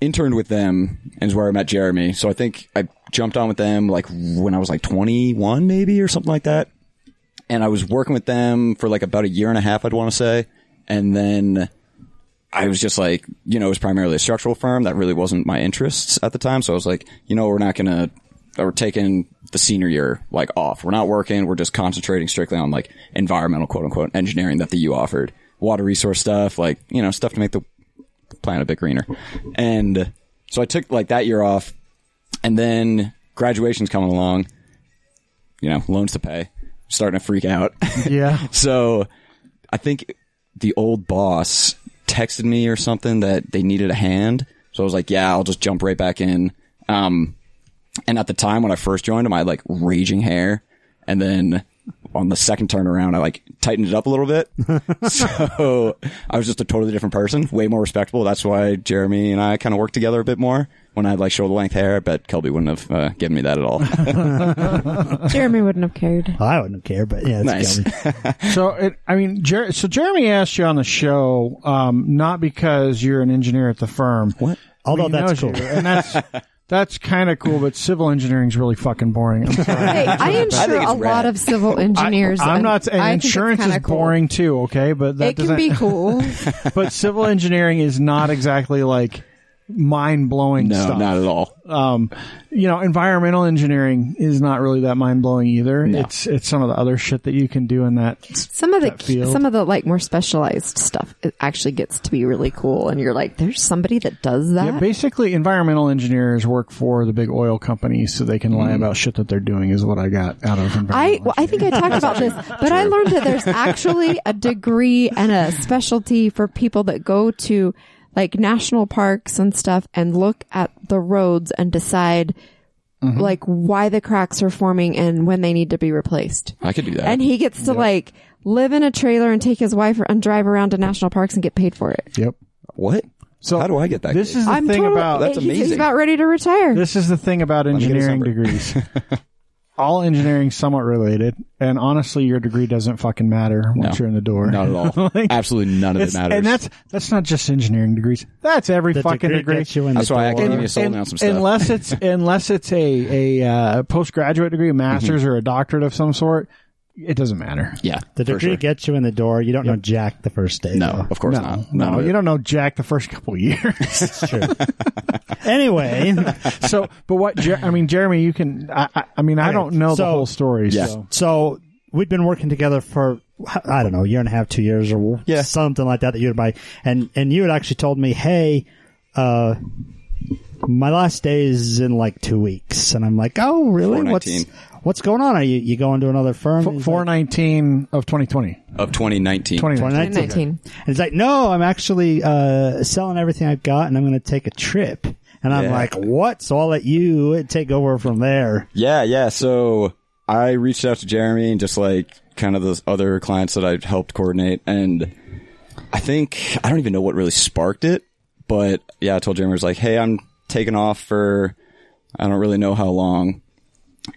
interned with them and is where I met Jeremy. So I think I jumped on with them like when I was like 21 maybe or something like that. And I was working with them for like about a year and a half, I'd want to say. And then I was just like, you know, it was primarily a structural firm. That really wasn't my interests at the time. So I was like, you know, we're not going to, or taking the senior year like off. We're not working. We're just concentrating strictly on like environmental quote unquote engineering that the U offered, water resource stuff, like you know stuff to make the planet a bit greener. And so I took like that year off, and then graduation's coming along. You know, loans to pay. Starting to freak out. Yeah. So I think the old boss texted me or something that they needed a hand. So I was like, yeah, I'll just jump right back in. Um, and at the time when I first joined him, I had like raging hair. And then on the second turnaround, I like tightened it up a little bit. so I was just a totally different person, way more respectable. That's why Jeremy and I kind of worked together a bit more. When I had like shoulder length hair, I bet Kelby wouldn't have uh, given me that at all. Jeremy wouldn't have cared. Well, I wouldn't care, but yeah, that's nice. So it, I mean, Jer- so Jeremy asked you on the show, um, not because you're an engineer at the firm. What? Although that's knows cool. you, and that's that's kind of cool. But civil engineering is really fucking boring. I'm sorry. Hey, I insure think it's a lot of civil engineers. I, am and not. And I insurance is kinda cool. boring too. Okay, but that It can be cool. but civil engineering is not exactly like mind blowing No, stuff. not at all. um, you know, environmental engineering is not really that mind blowing either. It's it's some of the other shit that you can do in that. Some of the That field. some of the like more specialized stuff it actually gets to be really cool, and you're like, there's somebody that does that. Yeah, basically, environmental engineers work for the big oil companies so they can lie about shit that they're doing. Is what I got out of environmental. I well, I think I talked about this, but I learned that there's actually a degree and a specialty for people that go to like national parks and stuff and look at the roads and decide mm-hmm. like why the cracks are forming and when they need to be replaced. I could do that. And he gets to like live in a trailer and take his wife and drive around to national parks and get paid for it. Yep. what? So How do I get that? This gig? is the I'm thing totally, about That's he's- He's amazing. about ready to retire. This is the thing about me get his engineering degrees. All engineering somewhat related, and honestly, your degree doesn't fucking matter once No. you're in the door. Not at all. Like, Absolutely none of it it's- matters. And that's that's not just engineering degrees. That's every The fucking degree degree. gets you in That's the why I door. can give you a sold on some stuff. Unless it's unless it's a a uh, postgraduate degree, a master's or a doctorate of some sort, it doesn't matter. yeah, The for degree sure. gets you in the door. You don't know Jack the first day. No, though. of course no, not. None no, you don't know Jack the first couple of years. It's true. anyway, so, but what? Jer- I mean, Jeremy, you can. I, I, I mean, I Okay, don't know the whole story. Yeah. So. so we'd been working together for I don't know, a year and a half, two years, or Yeah. something like that. That you'd buy, and and you had actually told me, hey, uh, my last day is in like two weeks, and I'm like, oh, really? What's what's going on? Are you you going to another firm? And he's like, of twenty twenty. of 2019. 2019. 2019. And it's like, no, I'm actually uh, selling everything I've got, and I'm going to take a trip. And I'm Yeah. like, what? So I'll let you take over from there. Yeah, yeah. So I reached out to Jeremy and just like kind of those other clients that I've helped coordinate. And I think, I don't even know what really sparked it, but yeah, I told Jeremy, I was like, Hey, I'm taking off for, I don't really know how long.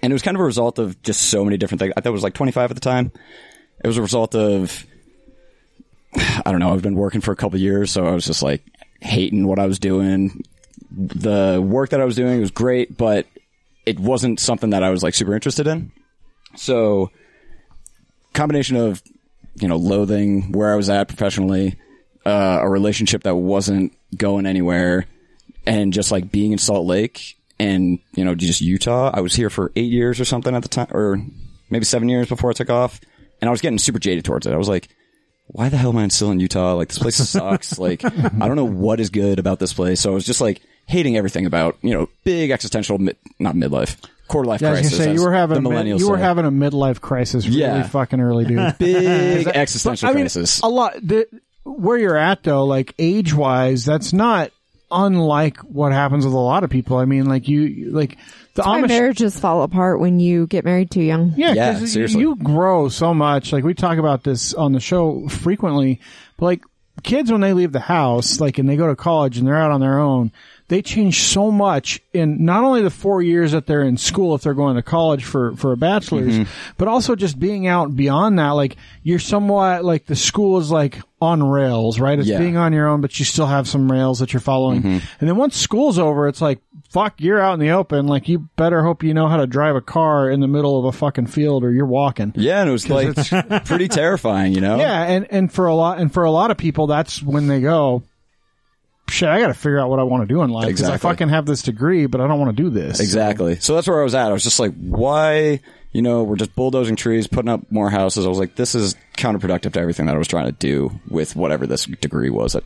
And it was kind of a result of just so many different things. I thought it was like 25 at the time. It was a result of, I don't know, I've been working for a couple years, so I was just like hating what I was doing. The work that I was doing was great, but it wasn't something that I was like super interested in. So, combination of you know loathing where I was at professionally, uh, a relationship that wasn't going anywhere, and just like being in Salt Lake and you know just Utah. I was here for eight years or something at the time, or maybe seven years before I took off, and I was getting super jaded towards it. I was like. Why the hell am I still in Utah? Like this place sucks. like I don't know what is good about this place. So I was just like hating everything about you know big existential, mid, not midlife, quarter life Yeah, crisis. say you were having the a mid, you were say. having a midlife crisis really Yeah. fucking early, dude. big existential I mean, crisis. a lot. The, where you're at though, like age wise, that's not unlike what happens with a lot of people. I mean, like you, like the Why Amish. marriages fall apart when you get married too young. Yeah, Yeah, 'cause seriously. you grow so much. Like we talk about this on the show frequently. But like kids, when they leave the house, like and they go to college and they're out on their own, they change so much in not only the four years that they're in school if they're going to college for for a bachelor's, Mm-hmm. but also just being out beyond that. Like you're somewhat like the school is like on rails, right? It's Yeah. being on your own, but you still have some rails that you're following. Mm-hmm. And then once school's over, it's like fuck, you're out in the open. Like you better hope you know how to drive a car in the middle of a fucking field or you're walking. yeah, and it was like pretty terrifying, you know. Yeah, and and for a lot and for a lot of people, that's when they go. Shit, I got to figure out what I want to do in life because Exactly. I fucking have this degree, but I don't want to do this. Exactly. So that's where I was at. I was just like, why, you know, we're just bulldozing trees, putting up more houses. I was like, this is counterproductive to everything that I was trying to do with whatever this degree was. That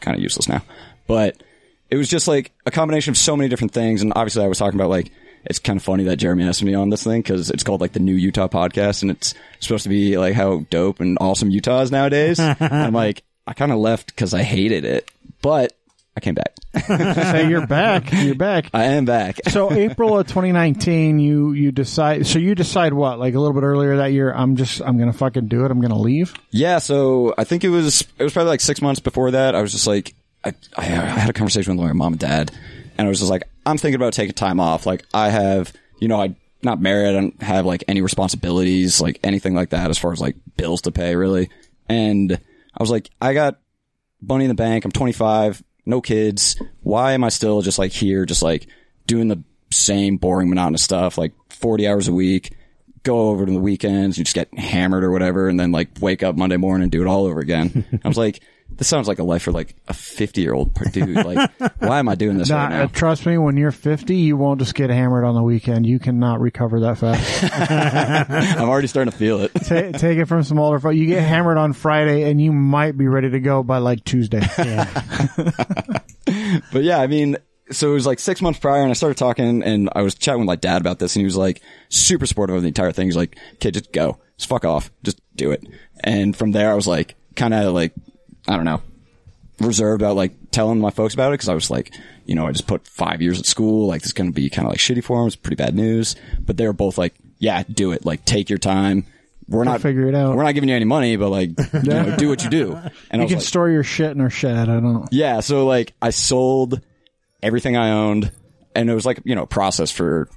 kind of useless now. But it was just like a combination of so many different things. And obviously I was talking about like, it's kind of funny that Jeremy asked me on this thing because it's called like the new Utah podcast and it's supposed to be like how dope and awesome Utah is nowadays. and I'm like, I kind of left because I hated it, but I came back. Say you're back. You're back. I am back. So April of 2019, you you decide. So you decide what? Like a little bit earlier that year, I'm just I'm gonna fucking do it. I'm gonna leave. Yeah, so I think it was it was probably like six months before that. I was just like, I, I had a conversation with my mom and dad, and I was just like, I'm thinking about taking time off. Like I have, you know, I not married, I don't have like any responsibilities, like anything like that, as far as like bills to pay, really. And I was like, I got money in the bank. I'm 25, no kids. Why am I still just like here, just like doing the same boring, monotonous stuff, like 40 hours a week? Go over to the weekends, you just get hammered or whatever, and then like wake up Monday morning and do it all over again. I was like, this sounds like a life for like a 50 year old dude. Like, why am I doing this Nah, right now? uh, trust me, when you're 50, you won't just get hammered on the weekend. You cannot recover that fast. I'm already starting to feel it. Ta take it from some older folks. You get hammered on Friday, and you might be ready to go by like Tuesday. But yeah, I mean, so it was like six months prior, and I started talking, and I was chatting with my dad about this, and he was like super supportive of the entire thing. He's like, "Kid, just go, just fuck off, just do it." And from there, I was like, kind of like, I don't know, reserved about like telling my folks about it because I was like, you know, I just put five years at school, like this is going to be kind of like shitty for them. It's pretty bad news, but they were both like, "Yeah, do it. Like, take your time." We're not figure it out. We're not giving you any money, but like, you know, do what you do. And I You was can like, store your shit in our shed. I don't know. yeah, so like I sold everything I owned, and it was like you know a process for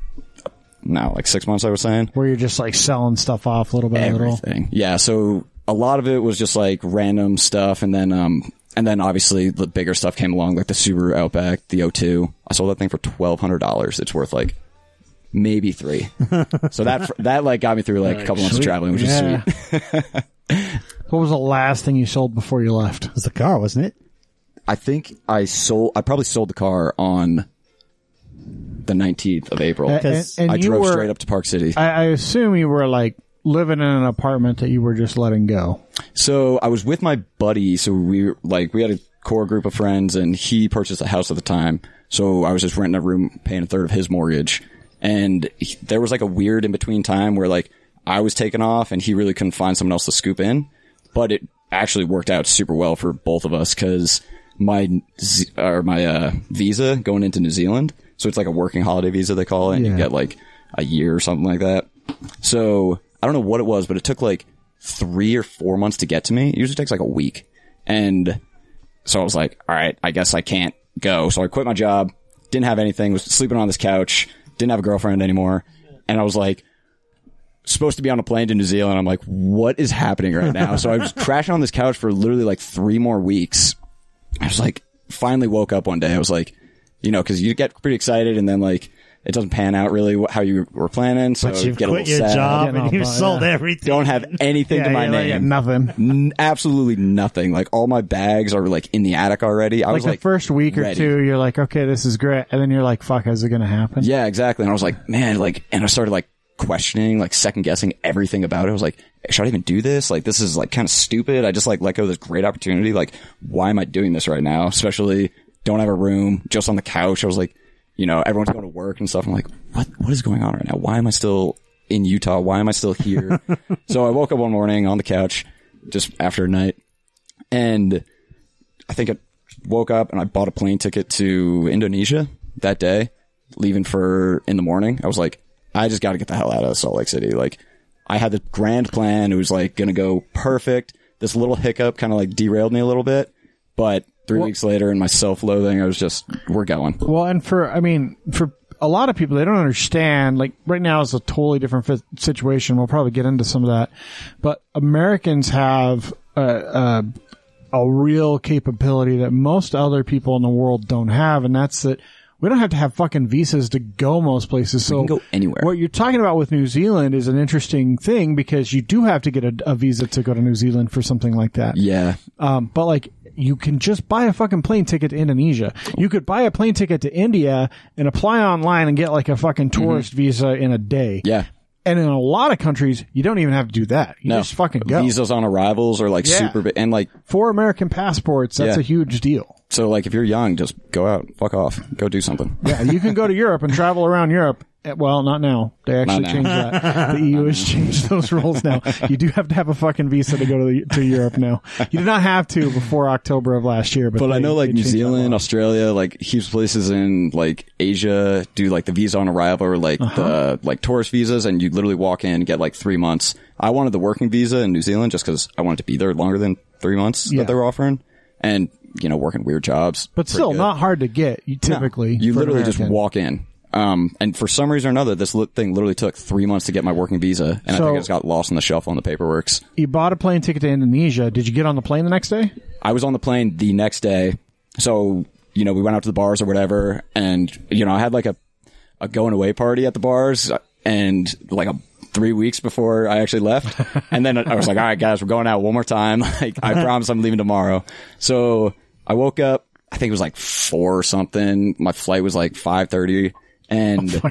now like six months. I was saying Where you're just like selling stuff off little by little. everything. Yeah, so a lot of it was just like random stuff, and then um and then obviously the bigger stuff came along, like the Subaru Outback, the O2. I sold that thing for twelve hundred dollars. It's worth like maybe three. so that that like got me through like a couple months of traveling, which Yeah. is sweet. What was the last thing you sold before you left? It was the car, wasn't it? I think I sold. I probably sold the car on the nineteenth of April. And- Because and I drove were- straight up to Park City. I, I assume you were like living in an apartment that you were just letting go. So I was with my buddy. So we like we had a core group of friends, and he purchased a house at the time. So I was just renting a room, paying a third of his mortgage, and he, there was like a weird in between time where like I was taken off, and he really couldn't find someone else to scoop in. But it actually worked out super well for both of us because my or my uh, visa going into New Zealand. So it's like a working holiday visa they call it. And Yeah. you get like a year or something like that. So I don't know what it was, but it took like three or four months to get to me. It usually takes like a week. And so I was like, all right, I guess I can't go. So I quit my job, didn't have anything, was sleeping on this couch, didn't have a girlfriend anymore. And I was like, supposed to be on a plane to New Zealand. I'm like, what is happening right now? so I was crashing on this couch for literally like three more weeks. I was like, finally woke up one day. I was like, you know, cause you get pretty excited and then like, it doesn't pan out really how you were planning. So But you you've get a quit little your sad. job and you've sold yeah. everything. Don't have anything to my yeah, yeah, name. nothing. N- absolutely nothing. Like all my bags are like in the attic already. I Like was the like, first week or two, you're like, okay, this is great, and then you're like, fuck, is it gonna happen? yeah, exactly. And I was like, man, like, and I started like questioning, like second guessing everything about it. I was like, should I even do this? Like, this is like kind of stupid. I just like let go of this great opportunity. Like, why am I doing this right now? Especially don't have a room, just on the couch. I was like, you know, everyone's going to work and stuff. I'm like, what, what is going on right now? Why am I still in Utah? Why am I still here? so I woke up one morning on the couch just after a night and I think I woke up and I bought a plane ticket to Indonesia that day, leaving for in the morning. I was like, I just got to get the hell out of Salt Lake City. Like, I had the grand plan. It was like going to go perfect. This little hiccup kind of like derailed me a little bit, but three weeks later in my self-loathing, I was just, we're going. Well, and for, I mean, for a lot of people, they don't understand. Like right now is a totally different fit situation. We'll probably get into some of that, but Americans have a, a, a real capability that most other people in the world don't have, and that's that we don't have to have fucking visas to go most places. So can go anywhere. What you're talking about with New Zealand is an interesting thing because you do have to get a, a visa to go to New Zealand for something like that. Yeah. Um, but like you can just buy a fucking plane ticket to Indonesia. You could buy a plane ticket to India and apply online and get like a fucking tourist visa in a day. Mm-hmm. Yeah. And in a lot of countries, you don't even have to do that. You No. just fucking go. Visas on arrivals are like Yeah. super big. And like, For American passports, that's Yeah. a huge deal. so like if you're young, just go out, fuck off, go do something. Yeah, you can go to Europe and travel around Europe. Eh, Well, not now. They actually now. changed that. The EU has changed those rules now. You do have to have a fucking visa to go to the, to Europe now. You did not have to before October of last year, but But I know like New Zealand. Australia, like huge places in like Asia do like the visa on arrival or like Uh-huh. the like tourist visas and you literally walk in and get like three months. I wanted the working visa in New Zealand just because I wanted to be there longer than three months Yeah. that they were offering. And, you know, working weird jobs. but still good. not hard to get. You No. typically you for an literally just walk in. Um, and for some reason or another, this li- thing literally took three months to get my working visa, and I think it just got lost on the shelf on the paperworks. You bought a plane ticket to Indonesia. Did you get on the plane the next day? I was on the plane the next day. So, you know, we went out to the bars or whatever. And, you know, I had like a, a going away party at the bars and like a three weeks before I actually left. and then I was like, all right, guys, we're going out one more time. Like, I promise I'm leaving tomorrow. So I woke up, I think it was like four or something. My flight was like 530 and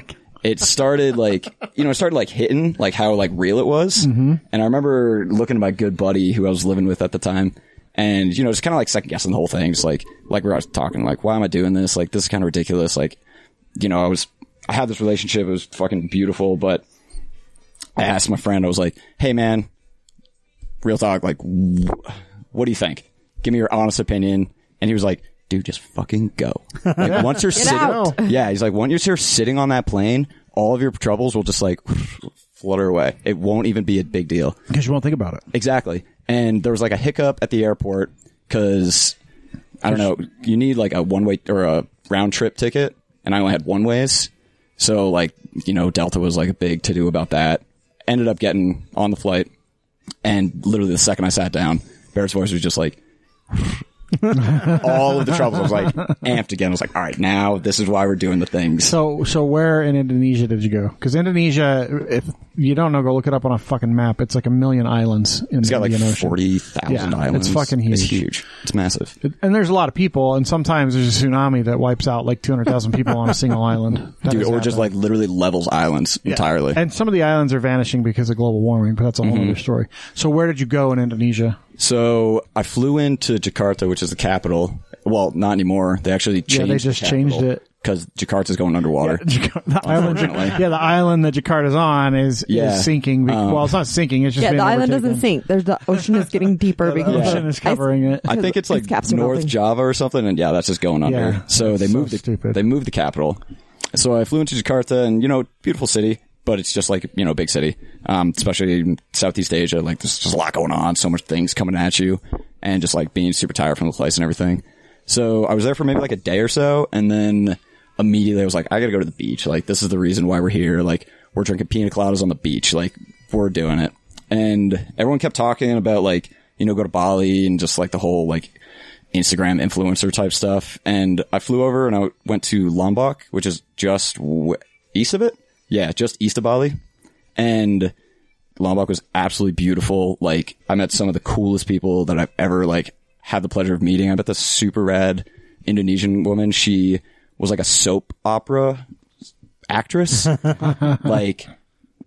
it started like you know it started like hitting like how like real it was. Mm-hmm. and i remember looking at my good buddy who i was living with at the time. And you know just kind of like second guessing the whole thing. Just like like we were talking like why am i doing this? Like this is kind of ridiculous. Like you know i was i had this relationship. It was fucking beautiful. But i asked my friend i was like hey man real talk like wh- what do you think? Give me your honest opinion. And he was like dude just fucking go like once you're sitting out. yeah he's like once you're sitting on that plane all of your troubles will just like flutter away it won't even be a big deal Because you won't think about it. Exactly. And there was like a hiccup at the airport because I don't know, you need like a one way or a round trip ticket and I only had one ways. So like, you know, Delta was like a big to do about that. Ended up getting on the flight and literally the second I sat down, Barrett's voice was just like, all of the troubles. I was like amped again. I was like, all right, now this is why we're doing the things. So, so where in Indonesia did you go? Because Indonesia, if you don't know, go look it up on a fucking map. It's like a million islands in It's got like 40,000 Yeah, it's islands. fucking It's huge. huge. It's massive. And there's a lot of people, and sometimes there's a tsunami that wipes out like 200,000 people on a single island. That Dude, or just like literally levels islands Yeah. entirely. And some of the islands are vanishing because of global warming, but that's a whole Mm-hmm. other story. So where did you go in Indonesia? So I flew into Jakarta, which is the capital. Well, not anymore. They actually changed. they just changed it. because Jakarta's going underwater. the island, yeah, the island that Jakarta's on is, Yeah. is sinking. be- Um, well, it's not sinking. It's just Yeah, the island overtaken. doesn't sink. There's the ocean is getting deeper because The of ocean is covering it. I think it's like ice caps are North. Java or something, and yeah, that's just going under. Yeah. so they So moved the stupid. they moved the capital. So I flew into Jakarta, and you know, beautiful city, but it's just like you know, big city. Um, especially in Southeast Asia, like there's just a lot going on, so much things coming at you, and just like being super tired from the place and everything. So I was there for maybe like a day or so, and then immediately I was like, I gotta go to the beach. Like this is the reason why we're here. Like we're drinking pina coladas on the beach. Like we're doing it. And everyone kept talking about like, you know, go to Bali and just like the whole like Instagram influencer type stuff. And I flew over and I went to Lombok, which is just w- east of it. Yeah, just east of Bali. And Lombok was absolutely beautiful. Like I met some of the coolest people that I've ever like had the pleasure of meeting. I met this super rad Indonesian woman. She was like a soap opera actress, like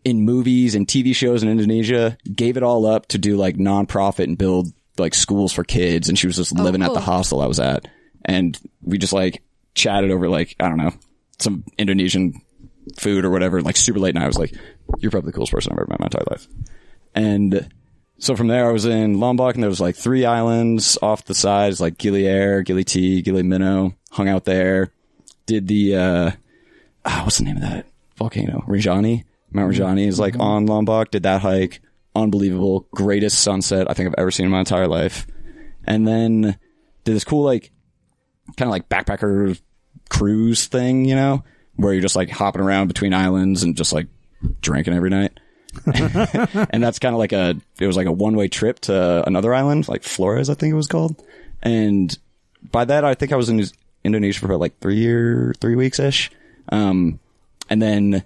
in movies and TV shows in Indonesia, gave it all up to do like nonprofit and build like schools for kids. And she was just oh, living at the hostel I was at. And we just like chatted over like, I don't know, some Indonesian food or whatever, like super late night. I was like, you're probably the coolest person I've ever met in my entire life. And so from there, I was in Lombok and there was like three islands off the sides, like Gili Air, Gili T, Gili Meno, hung out there, did the, uh, ah, what's the name of that volcano? Rinjani. Mount Rinjani is like on Lombok, did that hike. Unbelievable. Greatest sunset I think I've ever seen in my entire life. And then did this cool, like, kind of like backpacker cruise thing, you know, where you're just like hopping around between islands and just like drinking every night. and that's kind of like a, it was like a one way trip to another island, like Flores, I think it was called. And by that, I think I was in Indonesia for about like three year, three weeks ish. Um, and then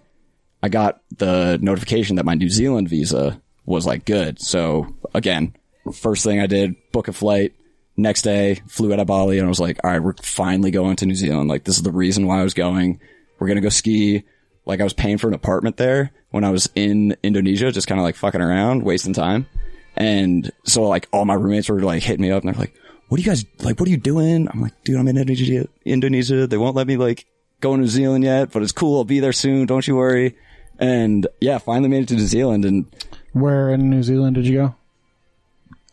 I got the notification that my New Zealand visa was like good. So again, first thing I did, book a flight, next day, flew out of Bali and I was like, all right, we're finally going to New Zealand. Like, this is the reason why I was going. We're going to go ski. Like, I was paying for an apartment there when I was in Indonesia, just kind of like fucking around, wasting time. And so, like, all my roommates were like hitting me up and they're like, what are you guys, like, what are you doing? I'm like, dude, I'm in Indonesia. Indonesia. They won't let me, like, go to New Zealand yet, but it's cool. I'll be there soon. Don't you worry. And yeah, finally made it to New Zealand and, Where in New Zealand did you go?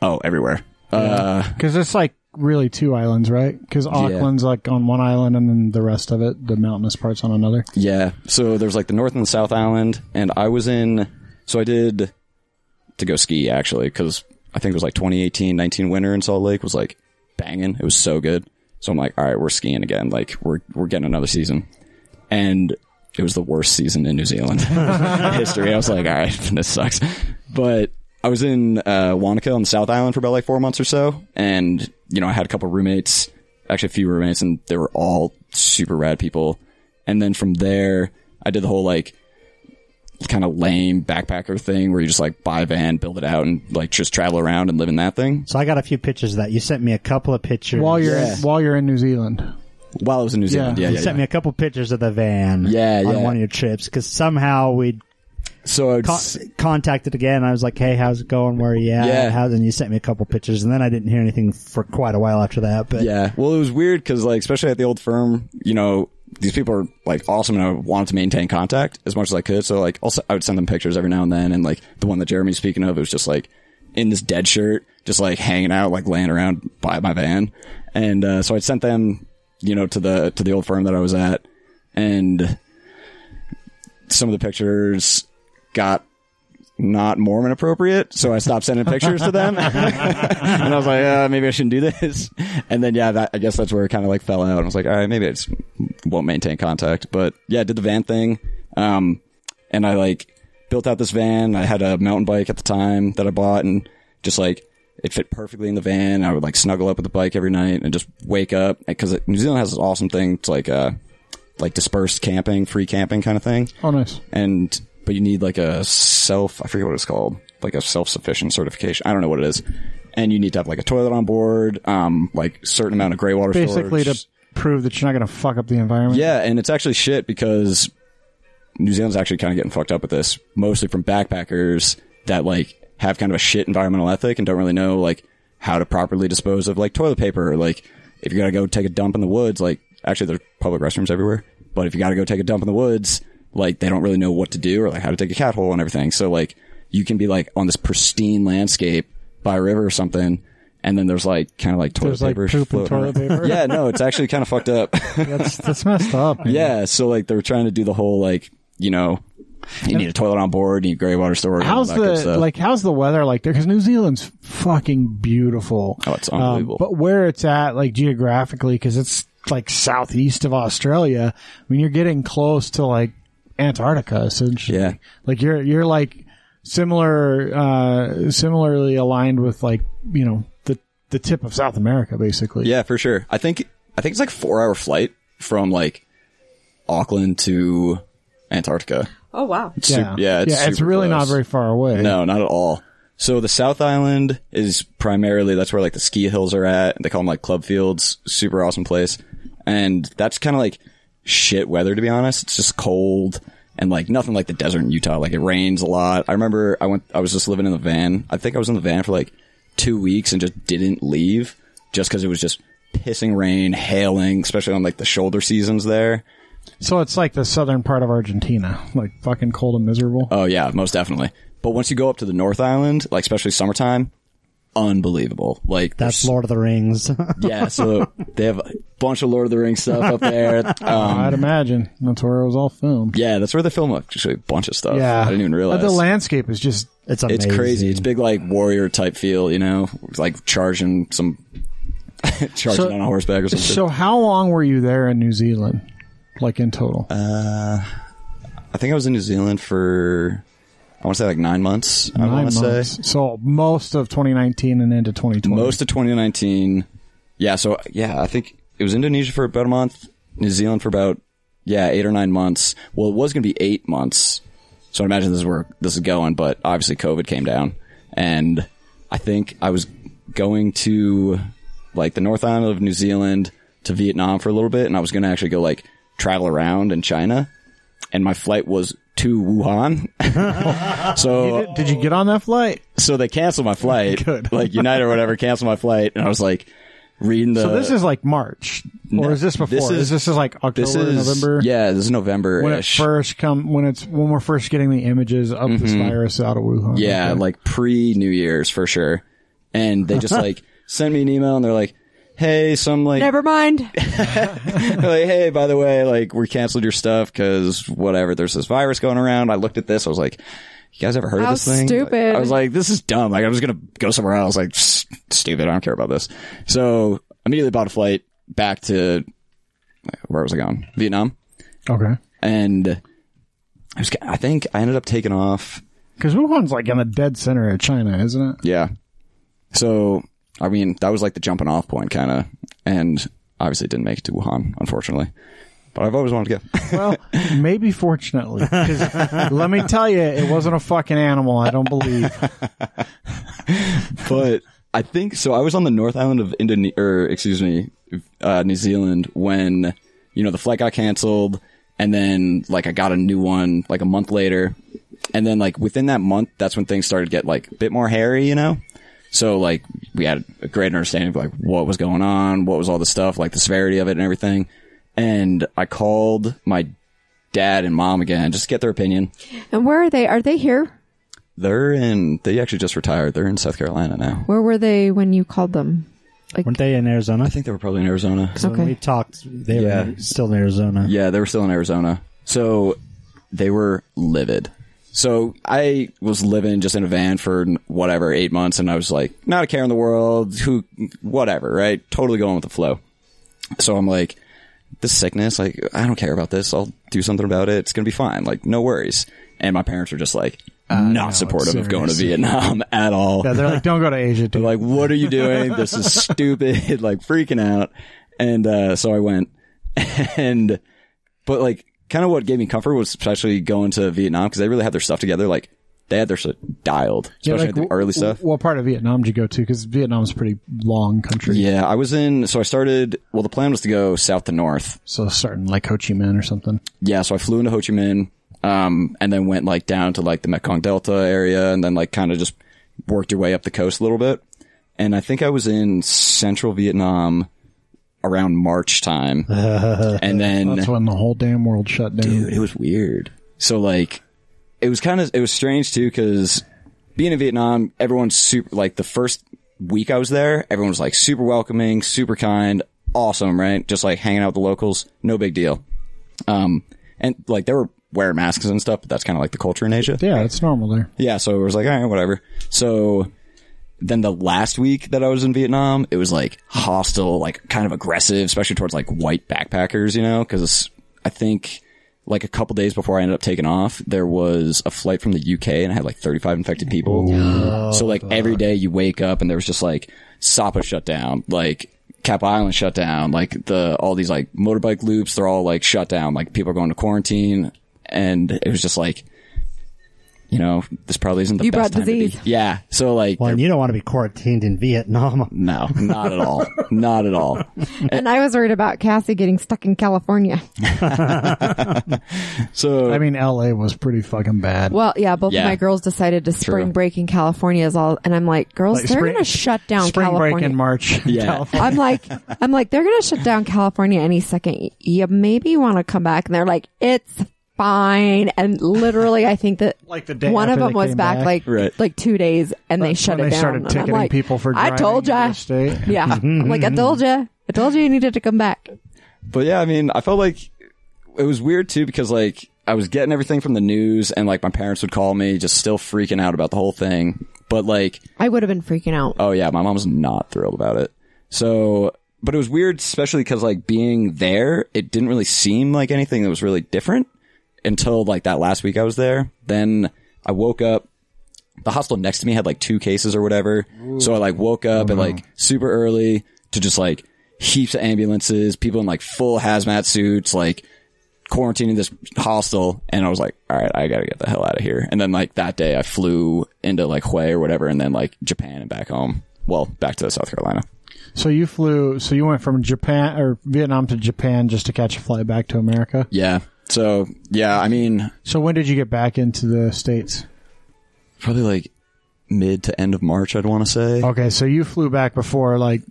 oh, everywhere. Uh, Because it's like really two islands, right? Because Auckland's like on one island, and then the rest of it, the mountainous parts, on another. Yeah. So there's like the North and the South Island, and I was in. So I did to go ski actually because I think it was like 2018, 19 winter in Salt Lake was like banging. It was so good. So I'm like, all right, we're skiing again. Like we're we're getting another season, and it was the worst season in New Zealand history. I was like, all right, this sucks. But I was in uh, Wanaka on the South Island for about like four months or so, and you know I had a couple roommates, actually a few roommates, and they were all super rad people. And then from there, I did the whole like kind of lame backpacker thing where you just like buy a van, build it out, and like just travel around and live in that thing. So I got a few pictures of that. You sent me a couple of pictures. While you're Yeah. while you're in New Zealand, While I was in New Zealand, Yeah. yeah, you yeah, sent yeah. me a couple pictures of the van. Yeah, on yeah. one of your trips because somehow we So I con- contacted again. I was like, "Hey, how's it going? Where are you at? Yeah. How's?" And you sent me a couple pictures, and then I didn't hear anything for quite a while after that. But Yeah. Well, it was weird because, like, especially at the old firm, you know, these people are like awesome and I wanted to maintain contact as much as I could. So, like, also, I would send them pictures every now and then. And, like, the one that Jeremy's speaking of, it was just like in this dead shirt, just like hanging out, like laying around by my van. And, uh, so I sent them, you know, to the, to the old firm that I was at. And some of the pictures got not Mormon appropriate, so I stopped sending pictures to them. and I was like, uh, maybe I shouldn't do this. And then, yeah, that, I guess that's where it kind of like fell out. I was like, all right, maybe I just won't maintain contact. But yeah, I did the van thing. Um, and I like built out this van. I had a mountain bike at the time that I bought and just like, it fit perfectly in the van. I would like snuggle up with the bike every night and just wake up because New Zealand has this awesome thing. It's like, uh, like dispersed camping, free camping kind of thing oh nice. and but you need like a self I forget what it's called like a self sufficient certification I don't know what it is and you need to have like a toilet on board um like certain amount of gray water Basically, storage. to prove that you're not going to fuck up the environment. yeah and it's actually shit because New Zealand's actually kind of getting fucked up with this mostly from backpackers that like have kind of a shit environmental ethic and don't really know like how to properly dispose of like toilet paper or like if you gotta go take a dump in the woods like actually there's public restrooms everywhere but if you gotta go take a dump in the woods like they don't really know what to do or like how to take a cat hole and everything so like you can be like on this pristine landscape by a river or something and then there's like kind of like toilet There's like paper poop and toilet paper. yeah no it's actually kind of fucked up that's that's messed up. man. yeah, so like they were trying to do the whole like you know you need a toilet on board, you need gray water storage. How's the like? How's the weather like there? Because New Zealand's fucking beautiful. Oh, it's Um, unbelievable. but where it's at, like geographically, because it's like southeast of Australia. I mean, you're getting close to like Antarctica, essentially. Yeah. Like you're you're like similar, uh, similarly aligned with like you know the the tip of South America, basically. Yeah, for sure. I think I think it's like four hour flight from like Auckland to Antarctica. Oh wow. It's Yeah. super- yeah, it's, yeah. It's super really not very far away. No, not at all. So the South Island is primarily that's where like the ski hills are at. They call them like club fields. Super awesome place, and that's kind of like shit weather to be honest. It's just cold and like nothing like the desert in Utah. Like it rains a lot. I remember I went. I was just living in the van. I think I was in the van for like two weeks and just didn't leave just because it was just pissing rain, hailing, especially on like the shoulder seasons there. So it's like the southern part of Argentina, like fucking cold and miserable. Oh yeah, most definitely. But once you go up to the North Island, like especially summertime, unbelievable. Like that's Lord of the Rings. Yeah, so they have a bunch of Lord of the Rings stuff up there. Um, I'd imagine that's where it was all filmed. yeah, that's where they film actually a bunch of stuff. Yeah, I didn't even realize. But the landscape is just it's it's crazy. It's big like warrior type feel, you know, like charging some, charging So- on a horseback or something. So how long were you there in New Zealand? Like in total? Uh, I think I was in New Zealand for, I want to say like nine months. I want to say. So most of 2019 and into 2020. most of 2019. Yeah, so yeah, I think it was Indonesia for about a month, New Zealand for about yeah eight or nine months. Well, it was going to be eight months, so I imagine this is where this is going. But obviously, COVID came down, and I think I was going to like the North Island of New Zealand to Vietnam for a little bit, and I was going to actually go like travel around in China, and my flight was to Wuhan. so Did, did you get on that flight? so they canceled my flight, Good. like United or whatever canceled my flight, and I was like reading the. So this is like March, or is this before? this is- is this is like October, this is November? Yeah, this is November When it first come, when it's when we're first getting the images of this virus out of Wuhan. Mm-hmm. Yeah, Okay. like pre New Year's for sure. And they just like sent me an email and they're like, "Hey, some like, Never mind. like, hey, by the way, like we canceled your stuff because whatever. There's this virus going around. I looked at this. I was like, you guys ever heard How of this thing? stupid. I was like, this is dumb. Like I'm just gonna go somewhere else. Like stupid. I don't care about this. So immediately bought a flight back to where was I going? Vietnam. okay. And I was, I think I ended up taking off Because Wuhan's like in the dead center of China, isn't it? Yeah. So, I mean, that was like the jumping off point kind of. And obviously didn't make it to Wuhan, unfortunately. But I've always wanted to go. Well, maybe fortunately. 'Cause let me tell you, it wasn't a fucking animal. I don't believe. but I think so. I was on the North Island of Indonesia, or excuse me, uh, New Zealand when, you know, the flight got canceled and then like I got a new one like a month later. And then like within that month, that's when things started to get like a bit more hairy, you know? So like we had a great understanding of like what was going on, what was all the stuff, like the severity of it and everything. And I called my dad and mom again just to get their opinion. And where are they? Are they here? They're in, they actually just retired. They're in South Carolina now. Where were they when you called them? Like, Weren't they in Arizona? I think they were probably in Arizona. So when Okay. we talked, they Yeah. were still in Arizona. Yeah, they were still in Arizona. So they were livid. So I was living just in a van for whatever, eight months, and I was like, not a care in the world, who, whatever, right? Totally going with the flow. So I'm like, this sickness, like, I don't care about this. I'll do something about it. It's going to be fine. Like, no worries. And my parents were just like, not no, supportive of going to. Vietnam at all. Yeah, they're like, don't go to Asia. They're like, what are you doing? This is stupid, like freaking out. And, uh, so I went and, but like, kind of what gave me comfort was especially going to Vietnam because they really had their stuff together. Like, they had their shit dialed, Yeah, especially like, the early stuff. What part of Vietnam did you go to? Because Vietnam's a pretty long country. Yeah, I was in, so I started, well, the plan was to go south to north. So starting like Ho Chi Minh or something. Yeah, so I flew into Ho Chi Minh, um, and then went like down to like the Mekong Delta area and then like kind of just worked your way up the coast a little bit. And I think I was in central Vietnam around March time. and then That's when the whole damn world shut down. dude, it was weird. So like, it was kind of it was strange too because being in Vietnam, everyone's super like the first week I was there, everyone was like super welcoming, super kind, awesome, right? Just like hanging out with the locals, no big deal. Um, and like they were wearing masks and stuff, but that's kind of like the culture in Asia. Yeah, it's normal there. Yeah, so it was like, all right, whatever. So then the last week that I was in Vietnam, it was like hostile, like kind of aggressive, especially towards like white backpackers, you know, cause I think like a couple days before I ended up taking off, there was a flight from the UK and I had like 35 infected people. so like every day you wake up and there was just like Sapa shut down, like Cap Island shut down, like the, all these like motorbike loops, they're all like shut down, like people are going to quarantine. And it was just like, you know, this probably isn't the You best brought time to be- disease. Yeah. So like, Well, and you don't want to be quarantined in Vietnam. no, not at all. not at all. and I was worried about Cassie getting stuck in California. So I mean, L.A. was pretty fucking bad. Well, yeah, both Yeah. of my girls decided to spring True. break in California is all, and I'm like, girls, Like they're spring- gonna shut down Spring California. break in March. in Yeah. California. I'm like, I'm like, they're gonna shut down California any second. You maybe want to come back, and they're like, it's fine. And literally, I think that Like the day one of them was back, back. like Right. like two days, and they shut when it they down. started And ticketing like, people for I told ya. interstate. Yeah, I'm like, I told you, I told you, you needed to come back. But yeah, I mean, I felt like it was weird too because like I was getting everything from the news and like my parents would call me just still freaking out about the whole thing. But like, I would have been freaking out. oh yeah, my mom was not thrilled about it. So, but it was weird, especially because like being there, it didn't really seem like anything that was really different until like that last week I was there. Then I woke up. The hospital next to me had like two cases or whatever. So I like woke up at like uh-huh. super early to just like heaps of ambulances, people in like full hazmat suits, like quarantining this hostel. And I was like, all right, I gotta get the hell out of here. And then like that day I flew into like Hue or whatever and then like Japan and back home. Well, back to South Carolina. So you flew. So you went from Japan or Vietnam to Japan just to catch a flight back to America. Yeah. So yeah, I mean, So when did you get back into the states? probably like mid to end of March, I'd want to say. Okay, so you flew back before like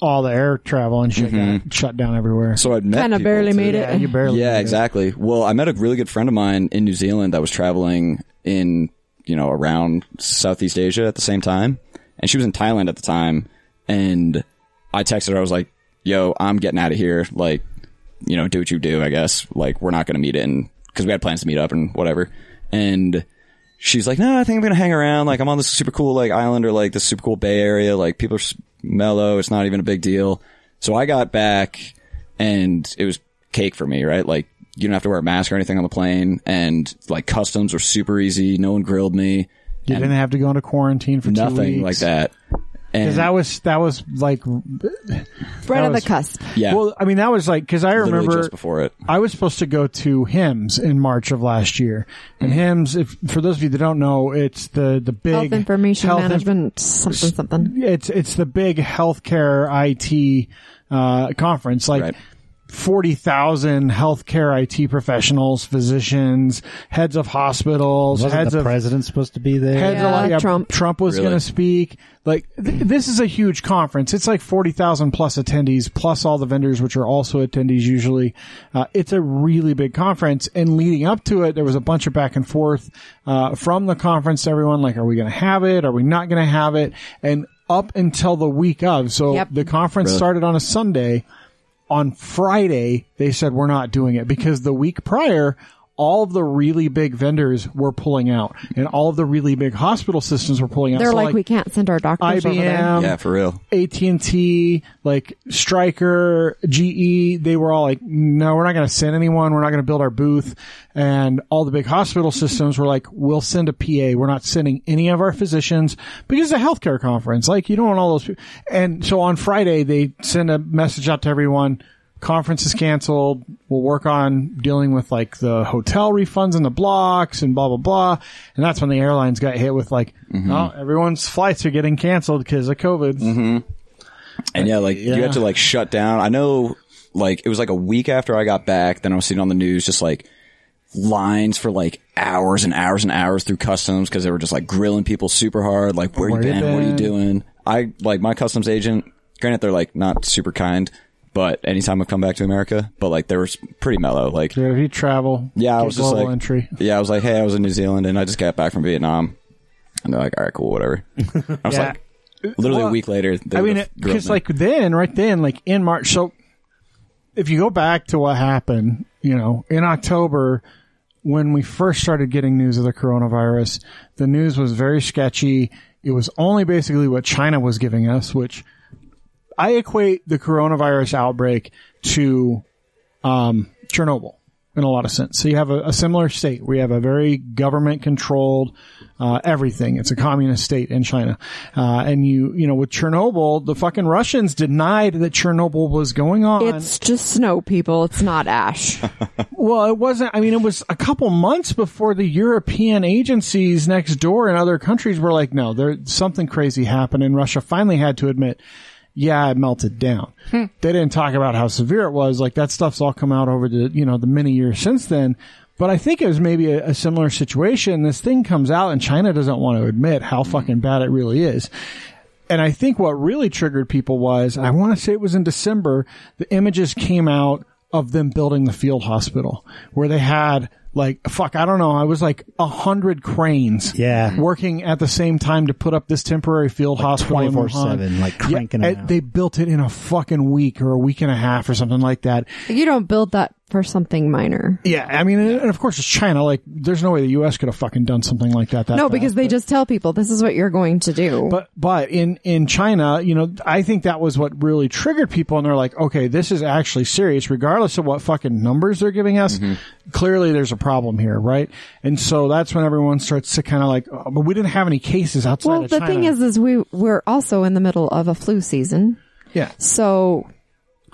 all the air travel and shit mm-hmm. got shut down everywhere. So I'd met Kind of people, barely too. made yeah, it. you barely. Yeah, made it. exactly. Well, I met a really good friend of mine in New Zealand that was traveling in, you know, around Southeast Asia at the same time. And she was in Thailand at the time. And I texted her, I was like, yo, I'm getting out of here. Like, you know, do what you do, I guess. Like, we're not going to meet in, cause we had plans to meet up and whatever. And she's like, no, I think I'm going to hang around. Like, I'm on this super cool, like, island or like this super cool Bay Area. Like, people are mellow. It's not even a big deal. So I got back and it was cake for me, right? Like, you don't have to wear a mask or anything on the plane. And like, customs were super easy. No one grilled me. You didn't have to go into quarantine for Nothing like that. And Because that was that was like, Right on the cusp. yeah, well, I mean, that was like because I literally remember just before it. I was supposed to go to HIMSS in March of last year, and Mm-hmm. HIMSS, if for those of you that don't know, it's the the big Health information health inf- management, something, something. it's it's the big healthcare IT uh, conference. Like Right. Forty thousand healthcare IT professionals, physicians, heads of hospitals, Wasn't heads the of president supposed to be there? heads Yeah, of yeah, Trump. Trump was Really? going to speak. Like th- this is a huge conference. It's like forty thousand plus attendees, plus all the vendors, which are also attendees usually. Uh, it's a really big conference, and leading up to it, there was a bunch of back and forth uh, from the conference to everyone. Like, are we going to have it? Are we not going to have it? And up until the week of, so Yep. the conference Really? started on a Sunday on Friday, they said we're not doing it because the week prior, all of the really big vendors were pulling out and all of the really big hospital systems were pulling out. They're So, like, we can't send our doctors over there. IBM, yeah, for real. AT&T, like Stryker, GE, they were all like, no, we're not going to send anyone. We're not going to build our booth. And all the big hospital systems were like, we'll send a PA. We're not sending any of our physicians because it's a healthcare conference. Like you don't want all those people. And so on Friday, they send a message out to everyone. Conference is canceled. We'll work on dealing with like the hotel refunds and the blocks and blah, blah, blah. And that's when the airlines got hit with like, mm-hmm. oh, everyone's flights are getting canceled because of COVID. Mm-hmm. And yeah, like you Yeah. had to like shut down. I know, like it was like a week after I got back. Then I was seeing on the news just like lines for like hours and hours and hours through customs because they were just like grilling people super hard. Like, where, Where you you been? What are you doing? I like my customs agent. Granted, they're like not super kind, but anytime I've come back to America, but like they were pretty mellow. Like, Yeah, if you travel, Yeah, I was just like- entry. yeah, I was like, hey, I was in New Zealand and I just got back from Vietnam. And they're like, all right, cool, whatever. I was Yeah. like, literally Well, a week later. I mean, because like then, right then, like in March. So if you go back to what happened, you know, in October when we first started getting news of the coronavirus, the news was very sketchy. It was only basically what China was giving us, which I equate the coronavirus outbreak to um, Chernobyl in a lot of sense. So you have a, a similar state where you have a very government controlled uh, everything. It's a communist state in China, uh, and you you know with Chernobyl, the fucking Russians denied that Chernobyl was going on. It's just snow, people. It's not ash. Well, it wasn't. I mean, it was a couple months before the European agencies next door in other countries were like, no, there something crazy happened, and Russia finally had to admit, yeah, it melted down. Hmm. They didn't talk about how severe it was. Like that stuff's all come out over the you know the many years since then. But I think it was maybe a, a similar situation. This thing comes out, and China doesn't want to admit how hmm. fucking bad it really is. And I think what really triggered people was, I want to say it was in December, the images came out of them building the field hospital where they had like, fuck, I don't know. I was like a hundred cranes. Yeah. Working at the same time to put up this temporary field hospital. 24/7, Wuhan. like cranking yeah, them out. They built it in a fucking week or a week and a half or something like that. you don't build that for something minor. Yeah. I mean, and of course it's China. Like, there's no way the U.S. could have fucking done something like that. that No, fast. because they just tell people this is what you're going to do. But but in in China, you know, I think that was what really triggered people, and they're like, okay, this is actually serious, regardless of what fucking numbers they're giving us. Mm-hmm. Clearly, there's a problem here, right? And so that's when everyone starts to kind of like, oh, but we didn't have any cases outside well, of the China. thing is, is we we're also in the middle of a flu season, yeah. so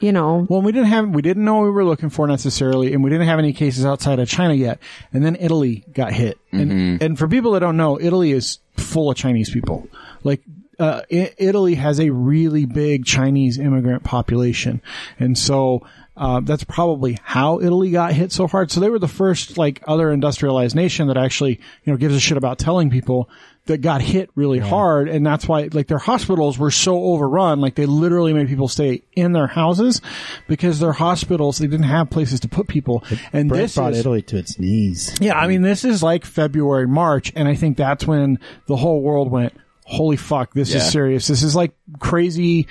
you know, Well, we didn't have, we didn't know what we were looking for necessarily, and we didn't have any cases outside of China yet. And then Italy got hit. And, and for people that don't know, Italy is full of Chinese people. Like, uh, I- Italy has a really big Chinese immigrant population, and so uh, that's probably how Italy got hit so hard. So they were the first like other industrialized nation that actually you know gives a shit about telling people that got hit really hard, and that's why like their hospitals were so overrun. Like they literally made people stay in their houses because their hospitals they didn't have places to put people. And this brought is, Italy to its knees. yeah, I mean, this is like February, March, and I think that's when the whole world went, holy fuck, this Yeah. is serious. This is like crazy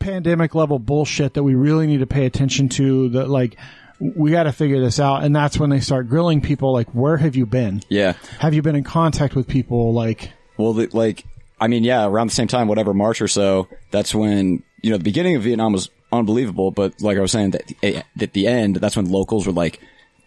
pandemic level bullshit that we really need to pay attention to that like, we got to figure this out. And that's when they start grilling people like, where have you been? Yeah. Have you been in contact with people? Like, Well, the, like, I mean, yeah, around the same time, whatever, March or so, that's when, you know, the beginning of Vietnam was unbelievable, but like I was saying, that eh, at the end, that's when locals would like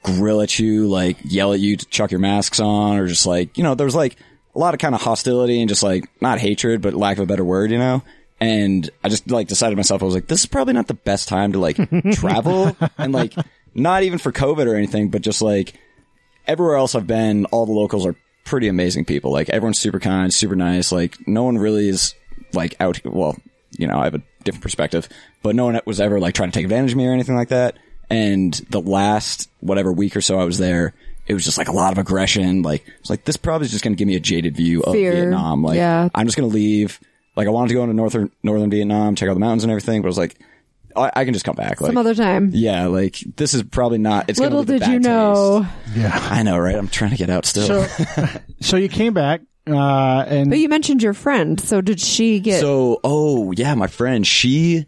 grill at you, like yell at you to chuck your masks on, or just like, you know, there was like a lot of kind of hostility and just like, not hatred, but lack of a better word, you know? And I just like decided myself, I was like, this is probably not the best time to like travel and like, not even for COVID or anything, but just like, everywhere else I've been, all the locals are pretty amazing people. Like everyone's super kind, super nice. Like no one really is like out. Well, you know, I have a different perspective, but no one was ever like trying to take advantage of me or anything like that. And the last whatever week or so I was there, it was just like a lot of aggression. Like it's like this probably is just going to give me a jaded view of Fear. Vietnam. Like Yeah. I'm just going to leave. Like I wanted to go into northern northern Vietnam, check out the mountains and everything, but I was like, I, I can just come back. Like Some other time. yeah, like this is probably not. It's gonna Little leave did you know. taste. yeah. I know, right? I'm trying to get out still. So, so you came back, uh, and But you mentioned your friend. So did she get? So, oh yeah, my friend, she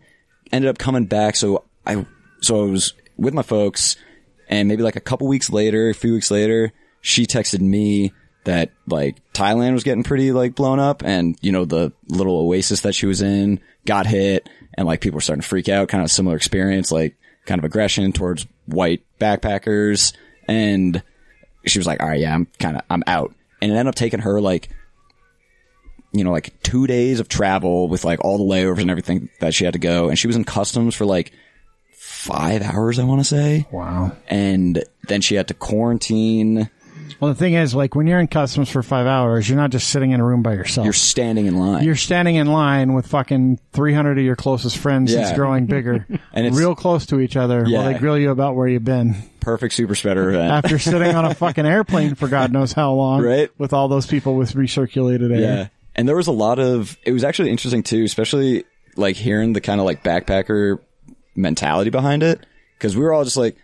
ended up coming back. So I, so I was with my folks, and maybe like a couple weeks later, a few weeks later, she texted me that like Thailand was getting pretty like blown up, and you know the little oasis that she was in got hit, and like people were starting to freak out. Kind of similar experience, like kind of aggression towards white backpackers, and she was like, "All right, yeah, I'm kind of I'm out," and it ended up taking her like you know, like two days of travel with like all the layovers and everything that she had to go. And she was in customs for like five hours, I want to say. wow. And then she had to quarantine. Well, the thing is, like when you're in customs for five hours, you're not just sitting in a room by yourself. You're standing in line. You're standing in line with fucking 300 of your closest friends Yeah. that's growing bigger, And it's- real close to each other while they grill you about where you've been Perfect super spreader event. after sitting on a fucking airplane for God knows how long, Right. With all those people with recirculated air. Yeah. And there was a lot of, it was actually interesting too, especially like hearing the kind of like backpacker mentality behind it. Cause we were all just like,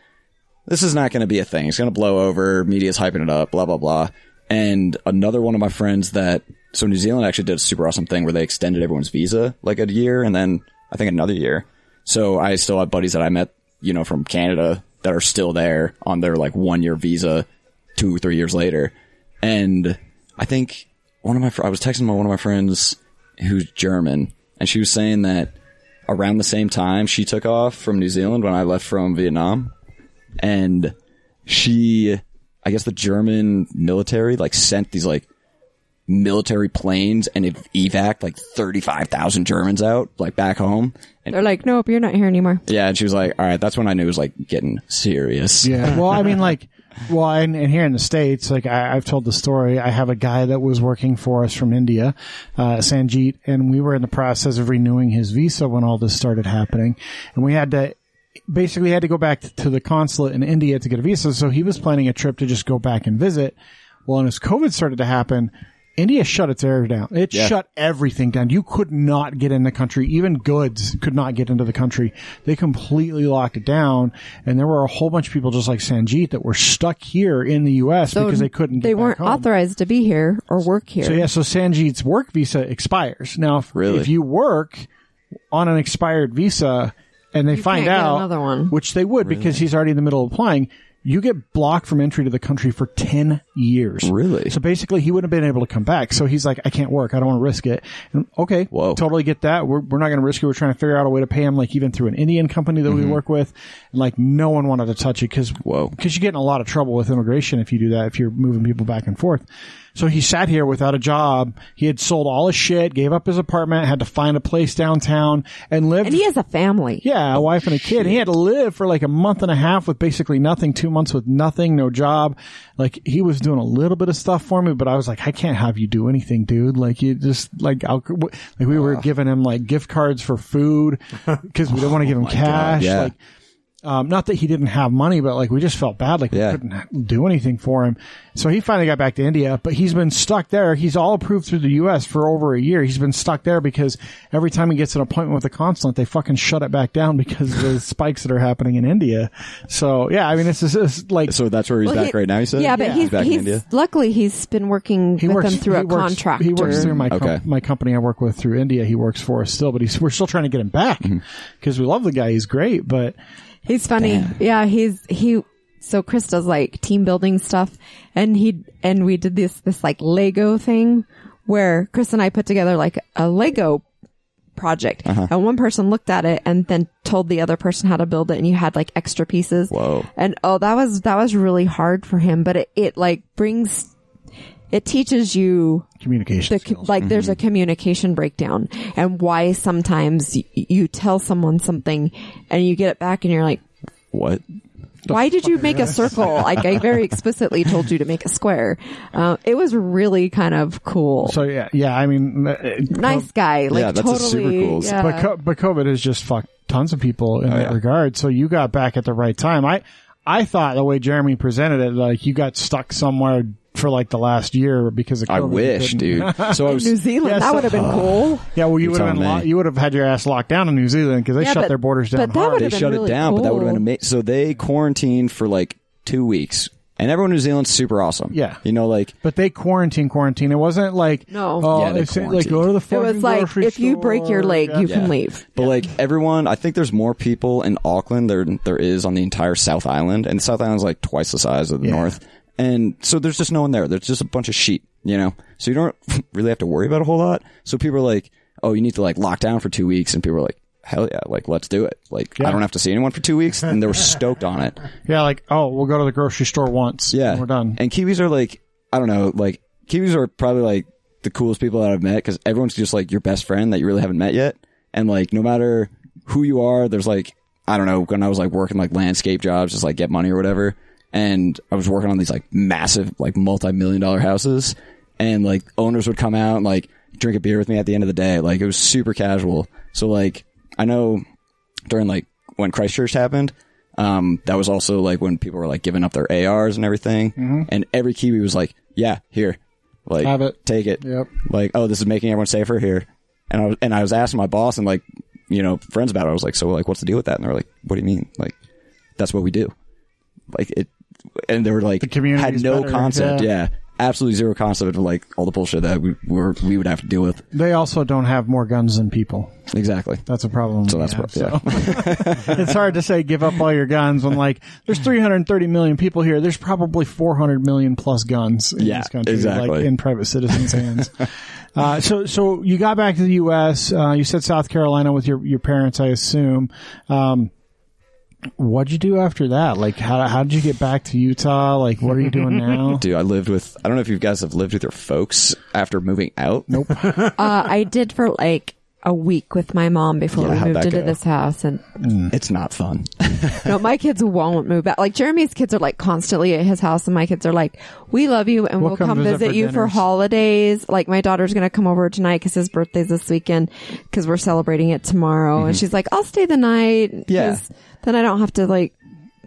this is not going to be a thing. It's going to blow over. Media's hyping it up, blah, blah, blah. And another one of my friends that, so New Zealand actually did a super awesome thing where they extended everyone's visa like a year and then I think another year. So I still have buddies that I met, you know, from Canada that are still there on their like one year visa two or three years later. And I think one of my, fr- I was texting my, one of my friends who's German and she was saying that around the same time she took off from New Zealand when I left from Vietnam and she, I guess the German military like sent these like military planes and it evac like 35,000 Germans out like back home. And They're like, nope, you're not here anymore. yeah, and she was like, all right, that's when I knew it was like getting serious. Yeah. Well, I mean, like, well, and, and here in the States, like I, I've told the story, I have a guy that was working for us from India, uh, Sanjeet, and we were in the process of renewing his visa when all this started happening. And we had to, basically had to go back to the consulate in India to get a visa. So he was planning a trip to just go back and visit. Well, and as COVID started to happen, India shut its air down. It Yeah. shut everything down. You could not get in the country. Even goods could not get into the country. They completely locked it down. And there were a whole bunch of people just like Sanjeet that were stuck here in the U.S. So because they couldn't. They back weren't home. authorized to be here or work here. So yeah, so Sanjeet's work visa expires now. If, Really? if you work on an expired visa and they find out another one. which they would because he's already in the middle of applying, you get blocked from entry to the country for ten years. Really? So basically, he wouldn't have been able to come back. So he's like, I can't work. I don't want to risk it. And, okay, Whoa. totally get that. We're we're not going to risk it. We're trying to figure out a way to pay him, like even through an Indian company that we work with. And like no one wanted to touch it because Mm-hmm. Whoa. because you get in a lot of trouble with immigration if you do that, if you're moving people back and forth. So he sat here without a job. He had sold all his shit, gave up his apartment, had to find a place downtown and lived. and he has a family. yeah, a wife and a kid. He had to live for like a month and a half with basically nothing, two months with nothing, no job. Like he was doing a little bit of stuff for me, but I was like, I can't have you do anything, dude. Like you just like I'll, like we were giving him like gift cards for food because we didn't want to give him cash. yeah. Like um, not that he didn't have money, but like we just felt bad, like Yeah. we couldn't do anything for him. So he finally got back to India, but he's been stuck there. He's all approved through the U.S. for over a year. He's been stuck there because every time he gets an appointment with the consulate, they fucking shut it back down because of the spikes that are happening in India. So yeah, I mean, it's just like So that's where he's Well, back he- right now. You said, Yeah, but he's back he's in India. luckily he's been working he with works them through a works, contractor. He works through my com- Okay. my company I work with through India. He works for us still, but he's we're still trying to get him back Mm-hmm. because we love the guy. He's great, but He's funny. Yeah, he's he. So Chris does like team building stuff, and he and we did this this like Lego thing where Chris and I put together like a Lego project, Uh-huh. and one person looked at it and then told the other person how to build it, and you had like extra pieces. Whoa. And oh, that was that was really hard for him, but it it like brings. It teaches you communication the, skills. like there's a communication breakdown and why sometimes y- you tell someone something and you get it back and you're like What? why did you make a circle like i very explicitly told you to make a square uh, it was really kind of cool so yeah, yeah. I mean, uh, nice guy like Yeah, that's a totally super cool- yeah. but co- but COVID has just fucked tons of people in that Oh, yeah. regard. So you got back at the right time. I I thought the way Jeremy presented it, like you got stuck somewhere for like the last year because of COVID. I wish, dude. So I was new zealand Yeah, that so- would have been cool Yeah, well, you would have been lo- you would have had your ass locked down in New Zealand because they Yeah, shut but- their borders down but that hard. they shut really it down, but that would have been amazing. So they quarantined for like two weeks, and everyone in New Zealand's super awesome. Yeah. you know, like But they quarantine, quarantine. It wasn't like No. Oh, Yeah, they it's like go to the. it was like grocery if you break your leg Yeah. you Yeah. can leave But like everyone, I think there's more people in Auckland there there is on the entire South Island, and the South Island's like twice the size of the Yeah. North, and so there's just no one there. There's just a bunch of sheep, you know. So you don't really have to worry about a whole lot. So people are like, "Oh, you need to like lock down for two weeks," and people are like, "Hell yeah, like let's do it." Like Yeah. I don't have to see anyone for two weeks, and they were stoked on it. Yeah, like oh, we'll go to the grocery store once. Yeah, and we're done. And Kiwis are like, I don't know, like Kiwis are probably like the coolest people that I've met because everyone's just like your best friend that you really haven't met yet, and like no matter who you are, there's like I don't know when I was like working like landscape jobs, just like get money or whatever, and I was working on these like massive like multi-million dollar houses, and like owners would come out and like drink a beer with me at the end of the day, like it was super casual. So like I know during like when Christchurch happened. Um, that was also like when people were like giving up their ARs and everything, and every Kiwi was like, "Yeah, here, like, Have it. take it." Yep. Like, oh, this is making everyone safer here. And I was, and I was asking my boss and like, you know, friends about it. I was like, so like, what's the deal with that? And they're like, what do you mean? Like, that's what we do. Like it, and they were like, community's had no better, concept. yeah. Yeah. absolutely zero concept of like all the bullshit that we were we would have to deal with. They also don't have more guns than people. Exactly. That's a problem. So that's have, what, yeah. so. it's hard to say give up all your guns when like there's 330 million people here. There's probably 400 million plus guns in Yeah, this country, exactly. like in private citizens' hands. Uh, so, so you got back to the U.S. Uh, you said South Carolina with your your parents, I assume. Um, what'd you do after that? Like, how how did you get back to Utah? Like, what are you doing now? Dude, I lived with. I don't know if you guys have lived with your folks after moving out. Nope. Uh, I did for like a week with my mom before Yeah, we how'd moved that into go? this house, and it's not fun. no, my kids won't move back. Like Jeremy's kids are like constantly at his house, and my kids are like, "We love you, and We'll we'll, come come, visit visit, for you for dinners." holidays." Like my daughter's gonna come over tonight because his birthday's this weekend because we're celebrating it tomorrow, and mm-hmm. she's like, "I'll stay the night Yeah. Then I don't have to like,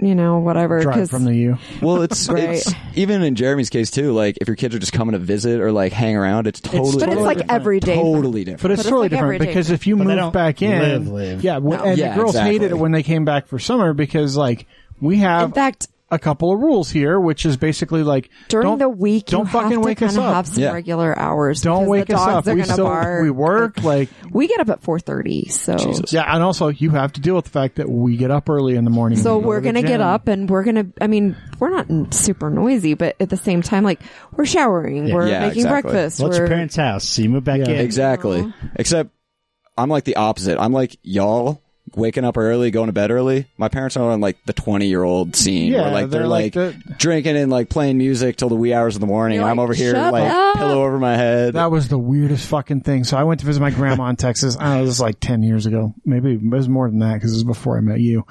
you know, whatever. Drive 'cause- from the U. Well, it's Right. it's even in Jeremy's case too. Like if your kids are just coming to visit or like hang around, it's totally but it's like different. every day. totally different. But it's But it's totally like different because if you But move back in, live, live. yeah, No. and Yeah, the girls hated it when they came back for summer because like we have In fact, a couple of rules here, which is basically like during don't, the week, don't you fucking have to wake us kind of up. have some Yeah. regular hours. don't wake the us up. Are We still bark. we work like We get up at four thirty, so Jesus. yeah, and also you have to deal with the fact that we get up early in the morning. So we're to the gonna get up and we're gonna. I mean, we're not super noisy, but at the same time, like we're showering, we're Yeah, making exactly. breakfast. What's we're, your parents' house? So you move back Yeah. in. Exactly. Except I'm like the opposite. I'm like y'all, waking up early, going to bed early. My parents are on like the 20 year old scene Yeah, where like they're, they're like, like the- drinking and like playing music till the wee hours of the morning. You're I'm over here like up." pillow over my head. That was the weirdest fucking thing. So I went to visit my grandma in Texas. I don't know, this was like 10 years ago. Maybe it was more than that because it was before I met you.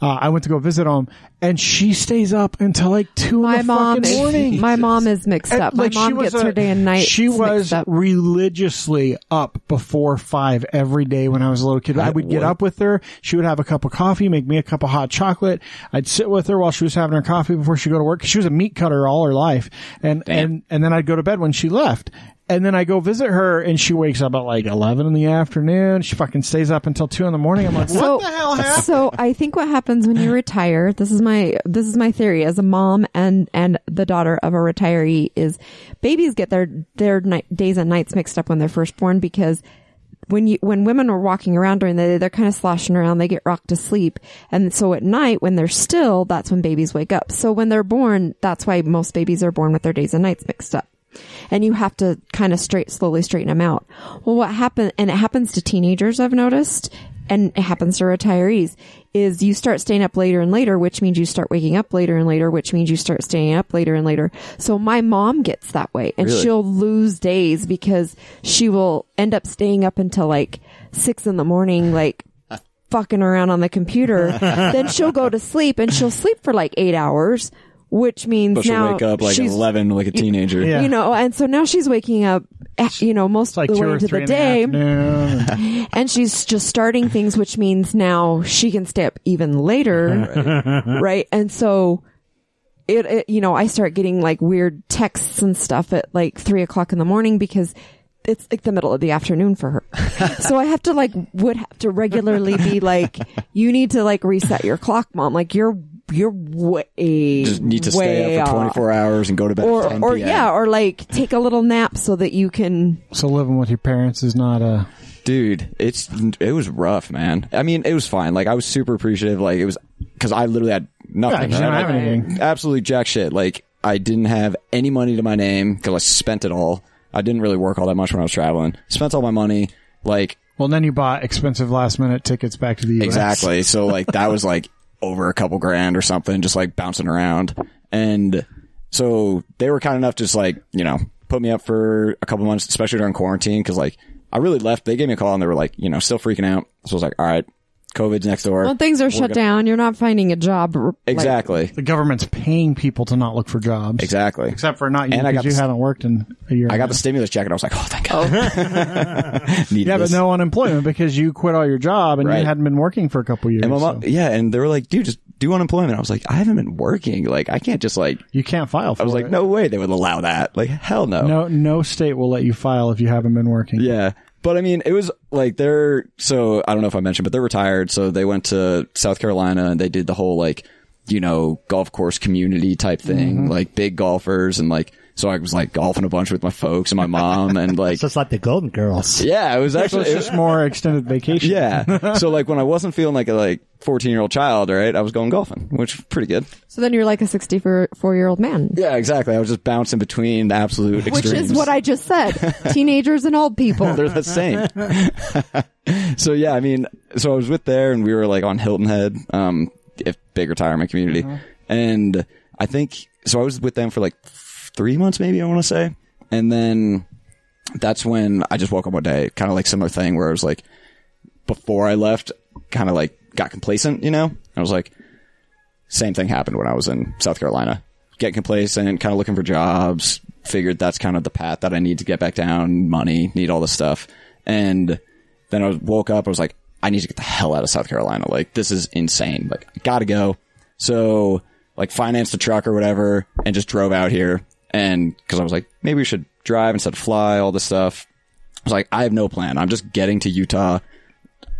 Uh, I went to go visit them and she stays up until like 2 My in the mom, fucking morning. is, my mom is mixed And, up. My like, she mom gets a- her day and night. She mixed was up. religiously up before five every day when I was a little kid. I would get up with her. She would have a cup of coffee, make me a cup of hot chocolate. I'd sit with her while she was having her coffee before she go to work. She was a meat cutter all her life, and and and then I'd go to bed when she left. And then I go visit her, and she wakes up at like eleven in the afternoon. She fucking stays up until two in the morning. I'm like, what so, the hell happened? so I think what happens when you retire, this is my this is my theory as a mom and and the daughter of a retiree is babies get their their night, days and nights mixed up when they're first born because when you when women are walking around during the day, they're kind of sloshing around, they get rocked to sleep. And so at night when they're still, that's when babies wake up. So when they're born, that's why most babies are born with their days and nights mixed up and you have to kind of straight slowly straighten them out. Well, what happened, and it happens to teenagers, I've noticed, and it happens to retirees, is you start staying up later and later, which means you start waking up later and later, which means you start staying up later and later. So my mom gets that way, and Really? she'll lose days because she will end up staying up until like six in the morning, like fucking around on the computer. then she'll go to sleep and she'll sleep for like eight hours. Which means but she'll now wake up like she's 11 like a teenager. Yeah. you know, and so now she's waking up, eh, you know, most like of the way into the in the day, and she's just starting things, which means now she can stay up even later, right? And so. It, it, you know, I start getting like weird texts and stuff at like three o'clock in the morning because it's like the middle of the afternoon for her. so I have to like, would have to regularly be like, you need to like reset your clock, mom. Like you're, you're way, Just need to way stay up for off 24 hours and go to bed or at 10 or p.m. yeah, or like take a little nap so that you can. so living with your parents is not a. Dude, it's it was rough, man. I mean, it was fine. Like I was super appreciative. Like it was because I literally had nothing. Yeah, 'cause you don't have anything. Absolutely jack shit. Like I didn't have any money to my name because I spent it all. I didn't really work all that much when I was traveling. Spent all my money. Like Well, then you bought expensive last minute tickets back to the U.S. Exactly. So like that was like over a couple grand or something, just like bouncing around. And so they were kind enough to just like, you know, put me up for a couple months, especially during quarantine. Cause like I really left. They gave me a call and they were like, you know, still freaking out. So I was like, all right, COVID's next door. Well, things are shut gonna- down. You're not finding a job. like- exactly. The government's paying people to not look for jobs. Exactly. Except for not you And I because got you the- haven't worked in a year. I got a the stimulus check and I was like, oh, thank God. Oh. Needed Yeah, but this. no unemployment because you quit all your job and Right. you hadn't been working for a couple years. And my mom, so yeah, and they were like, dude, just do unemployment. I was like, I haven't been working. Like, I can't just like, you can't file for I was like, it. no way they would allow that. Like, hell no. no, no state will let you file if you haven't been working. Yeah. But I mean, it was like they're, so I don't know if I mentioned, but they're retired. So they went to South Carolina and they did the whole like, you know, golf course community type thing, mm-hmm. like big golfers. And like, so I was like golfing a bunch with my folks and my mom and like, It's just like the Golden Girls. yeah, it was actually, it's it just more extended vacation. yeah. so like when I wasn't feeling like a like 14 year old child, right, I was going golfing, which was pretty good. So then you're like a 64 year old man, Yeah, exactly. I was just bouncing between the absolute which is what I just said. Teenagers and old people. They're the same. so yeah, I mean, so I was with there and we were like on Hilton Head, um, if big retirement community. And I think, so I was with them for like three months, maybe I want to say. And then that's when I just woke up one day, kind of like similar thing where I was like, before I left, kind of like got complacent, you know? I was like, same thing happened when I was in South Carolina. Get complacent, kind of looking for jobs. Figured that's kind of the path that I need to get back down. Money, need all this stuff. And then I woke up. I was like, I need to get the hell out of South Carolina. Like this is insane. Like I gotta go. So like financed a truck or whatever and just drove out here. And cause I was like, maybe we should drive instead of fly, all this stuff. I was like, I have no plan. I'm just getting to Utah.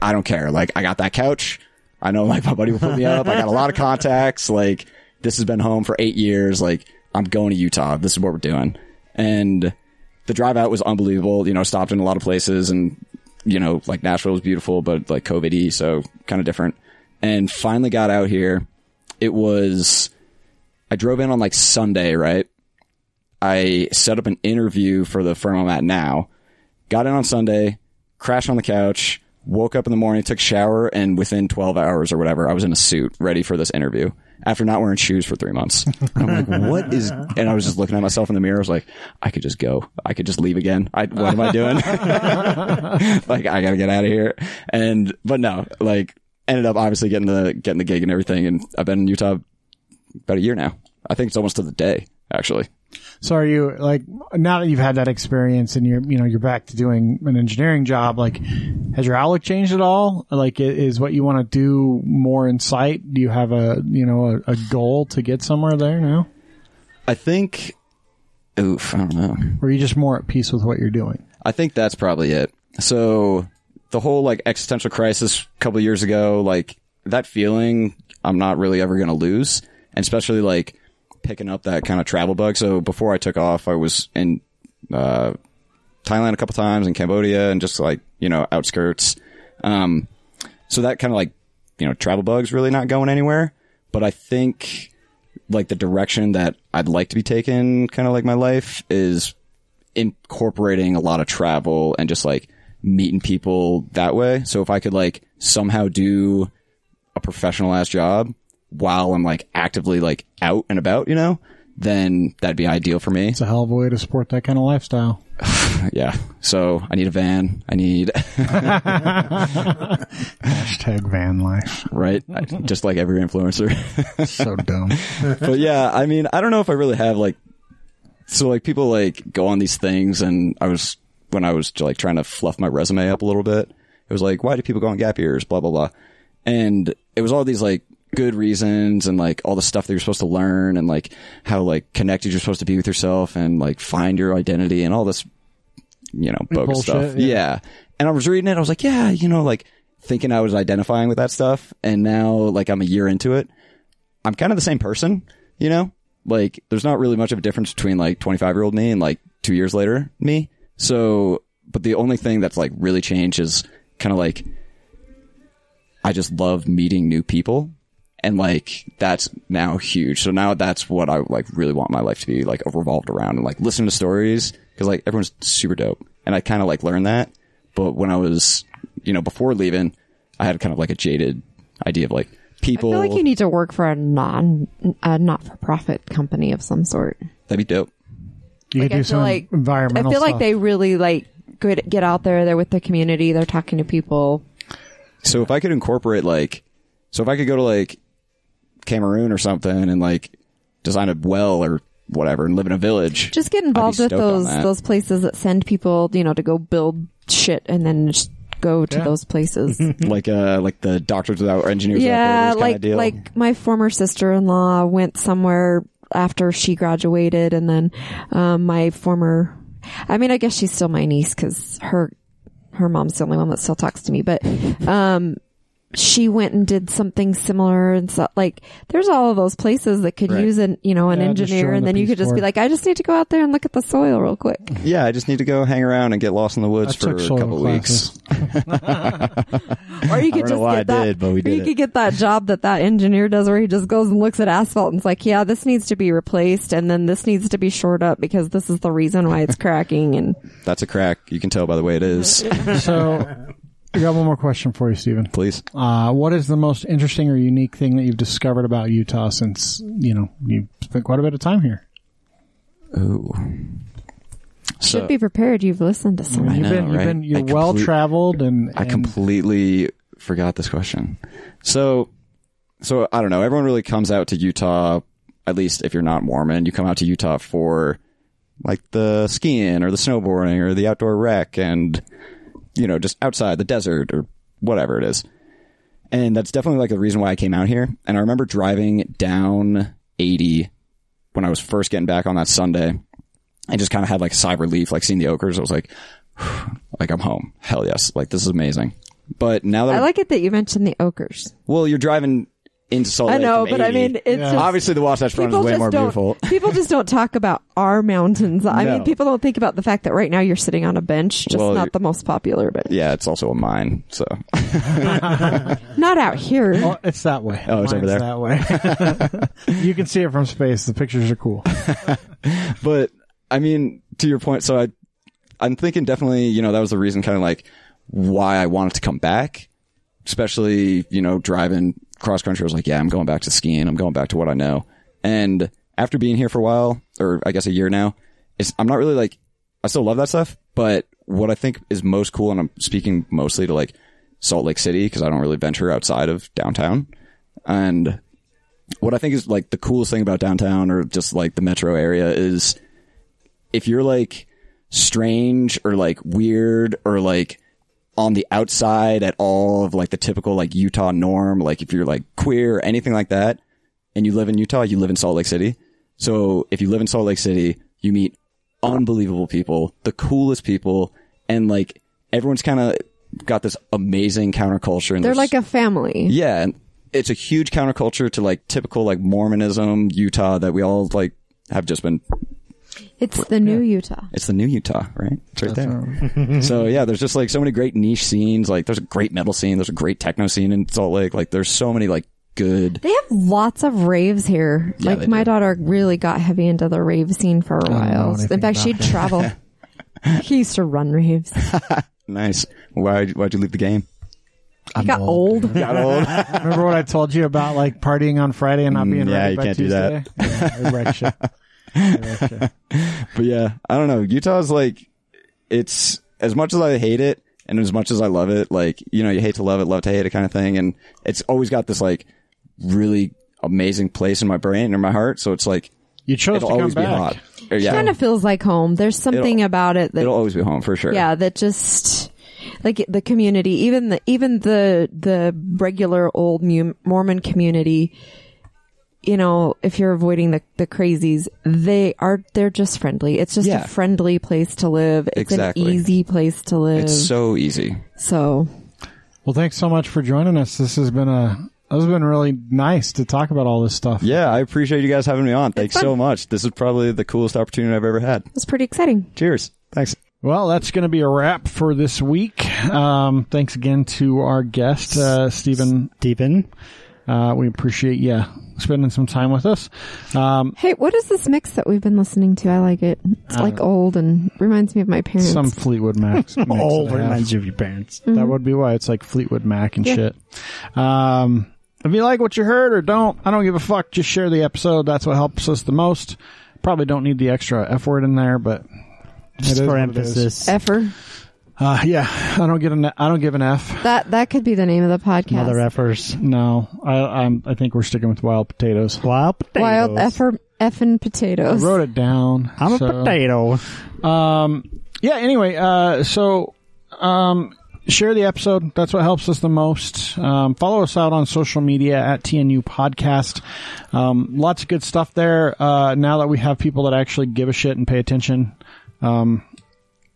I don't care. Like, I got that couch. I know, like, my buddy will put me up. I got a lot of contacts. Like, this has been home for eight years. Like, I'm going to Utah. This is what we're doing. And the drive out was unbelievable. You know, stopped in a lot of places and, you know, like Nashville was beautiful, but like COVID so kind of different. And finally got out here. It was, I drove in on like Sunday, right? I set up an interview for the firm I'm at now. Got in on Sunday, crashed on the couch, woke up in the morning, took a shower, and within 12 hours or whatever, I was in a suit ready for this interview after not wearing shoes for three months. I'm like, what is, and I was just looking at myself in the mirror. I was like, I could just go. I could just leave again. I, what am I doing? like, I gotta get out of here. And, but no, like, ended up obviously getting the, getting the gig and everything. And I've been in Utah about a year now. I think it's almost to the day, actually. So are you like now that you've had that experience and you're you know you're back to doing an engineering job? Like, has your outlook changed at all? Like, is what you want to do more in sight? Do you have a you know a, a goal to get somewhere there now, I think, oof, I don't know. or are you just more at peace with what you're doing? I think that's probably it. So the whole like existential crisis a couple years ago, like that feeling, I'm not really ever going to lose, and especially like picking up that kind of travel bug. So before I took off, I was in uh, Thailand a couple times, in Cambodia, and just like you know outskirts. Um, so that kind of like you know travel bug's really not going anywhere. But I think like the direction that I'd like to be taking, kind of like my life, is incorporating a lot of travel and just like meeting people that way. So if I could like somehow do a professional ass job while I'm like actively like out and about, you know, then that'd be ideal for me. It's a hell of a way to support that kind of lifestyle. Yeah. So I need a van. I need, Hashtag van life. right? I- just like every influencer. So dumb. but yeah, I mean, I don't know if I really have like, so like people like go on these things and I was, when I was like trying to fluff my resume up a little bit, it was like, why do people go on gap years? Blah, blah, blah. And it was all these like good reasons and like all the stuff that you're supposed to learn and like how like connected you're supposed to be with yourself and like find your identity and all this, you know, bogus Bullshit, stuff. yeah. yeah. And I was reading it. I was like, yeah, you know, like thinking I was identifying with that stuff. And now like I'm a year into it. I'm kind of the same person, you know? Like, there's not really much of a difference between like 25 year old me and like two years later me. So, but the only thing that's like really changed is kind of like, I just love meeting new people. And like, that's now huge. So now that's what I like really want my life to be like revolved around and like listen to stories. Cause like everyone's super dope. And I kind of like learned that. But when I was, you know, before leaving, I had kind of like a jaded idea of like people. I feel like you need to work for a non, a not for profit company of some sort. That'd be dope. You Like, could do I some feel like I environmental. feel like they really like get get out there. They're with the community. They're talking to people. So if I could incorporate like, so if I could go to like Cameroon or something and like design a well or whatever and live in a village, Just get involved with those those places that send people, you know, to go build shit and then just go to Yeah. those places. like uh like the doctors without engineers yeah, without like kind of deal. like my former sister in law went somewhere after she graduated, and then um, my former. I mean, I guess she's still my niece because her her mom's the only one that still talks to me, but um, she went and did something similar and so like there's all of those places that could Right. use an you know an Yeah, engineer join and the then you could just be like I just need to go out there and look at the soil real quick. yeah, I just need to go hang around and get lost in the I woods for a couple classes. weeks. Or you could just get that did, but we or did you it. could get that job that that engineer does where he just goes and looks at asphalt and it's like, yeah, this needs to be replaced and then this needs to be shored up because this is the reason why it's cracking and That's a crack. You can tell by the way it is. So, I got one more question for you, Stephen. Please. Uh, what is the most interesting or unique thing that you've discovered about Utah since you know you've spent quite a bit of time here? Ooh. So, should be prepared. You've listened to some. I you've know, been, you've right? been, you're complete- well traveled, and, I completely forgot this question. So, so I don't know. Everyone really comes out to Utah, at least if you're not Mormon, you come out to Utah for like the skiing or the snowboarding or the outdoor rec and, you know, just outside the desert or whatever it is. And that's definitely like the reason why I came out here. And I remember driving down 80 when I was first getting back on that Sunday I just kind of had like a sigh of relief, like seeing the Oquirrhs. I was like, like I'm home. Hell yes. Like this is amazing. But now that I like it that you mentioned the Oquirrhs. well, you're driving into Salt I know, from but I mean, it's just obviously the Wasatch Front is way more beautiful. People just don't talk about our mountains. I No. mean, people don't think about the fact that right now you're sitting on a bench, just Well, not the most popular bench. Yeah, it's also a mine. So Not out here. Oh, it's that way. Oh, it's over there. That way. you can see it from space. The pictures are cool. but I mean, to your point, so I, I'm thinking definitely, you know, that was the reason kind of like why I wanted to come back, especially, you know, driving cross country. I was like, yeah, I'm going back to skiing. I'm going back to what I know. And after being here for a while, or I guess a year now, it's, I'm not really like, I still love that stuff, but what I think is most cool, and I'm speaking mostly to like Salt Lake City because I don't really venture outside of downtown. And what I think is like the coolest thing about downtown or just like the metro area is if you're like strange or like weird or like on the outside at all of like the typical like Utah norm, like if you're like queer or anything like that, and you live in Utah, you live in Salt Lake City. So if you live in Salt Lake City, you meet unbelievable people, the coolest people, and like everyone's kind of got this amazing counterculture. And They're like a family. yeah, and it's a huge counterculture to like typical like Mormonism, Utah that we all like have just been. It's the new Utah. It's the new Utah, right? It's right there. so yeah, there's just like so many great niche scenes. Like there's a great metal scene. There's a great techno scene in Salt Lake. Like there's so many like good. They have lots of raves here. Yeah, like my do. daughter really got heavy into the rave scene for a while. In fact, she'd that. travel. he used to run raves. Nice. Why why'd you leave the game? I got old. Got old. Remember what I told you about like partying on Friday and not Mm, being yeah, ready you by can't do that. Yeah, I wrecked you. I wrecked you. but yeah, I don't know. Utah's like, it's as much as I hate it and as much as I love it, like, you know, you hate to love it, love to hate it kind of thing. And it's always got this like really amazing place in my brain or my heart. So it's like, You chose it'll to come always be back. hot. Or, yeah. Kind of feels like home. There's something It'll- about it that it'll always be home for sure. yeah, that just like the community, even the even the the regular old Mormon community. You know, if you're avoiding the the crazies, they are they're just friendly. It's just Yeah. a friendly place to live. It's Exactly. an easy place to live. It's so easy. so Well, thanks so much for joining us. This has been a this has been really nice to talk about all this stuff. Yeah, I appreciate you guys having me on. Thanks fun. so much. This is probably the coolest opportunity I've ever had. it was pretty exciting. Cheers. Thanks. Well, that's going to be a wrap for this week. Um, thanks again to our guest, uh, Stephen. Stephen. Uh, we appreciate you spending some time with us. Um, Hey, what is this mix that we've been listening to? I like it. It's like old and reminds me of my parents. some Fleetwood Mac. Old that reminds you of your parents. That would be why it's like Fleetwood Mac and Yeah. shit. Um, if you like what you heard or don't, I don't give a fuck. Just share the episode. That's what helps us the most. Probably don't need the extra F word in there, but Just It is for what emphasis. Effer. Uh, yeah, I don't get an I don't give an F. That that could be the name of the podcast. Mother effers. No, I I'm, I think we're sticking with wild potatoes. Wild potatoes. Wild effer effing I potatoes. wrote it down. I'm a potato. Um, yeah. Anyway, uh, so um, share the episode. That's what helps us the most. Um, follow us out on social media at TNU Podcast. Um, lots of good stuff there. Uh, now that we have people that actually give a shit and pay attention, um,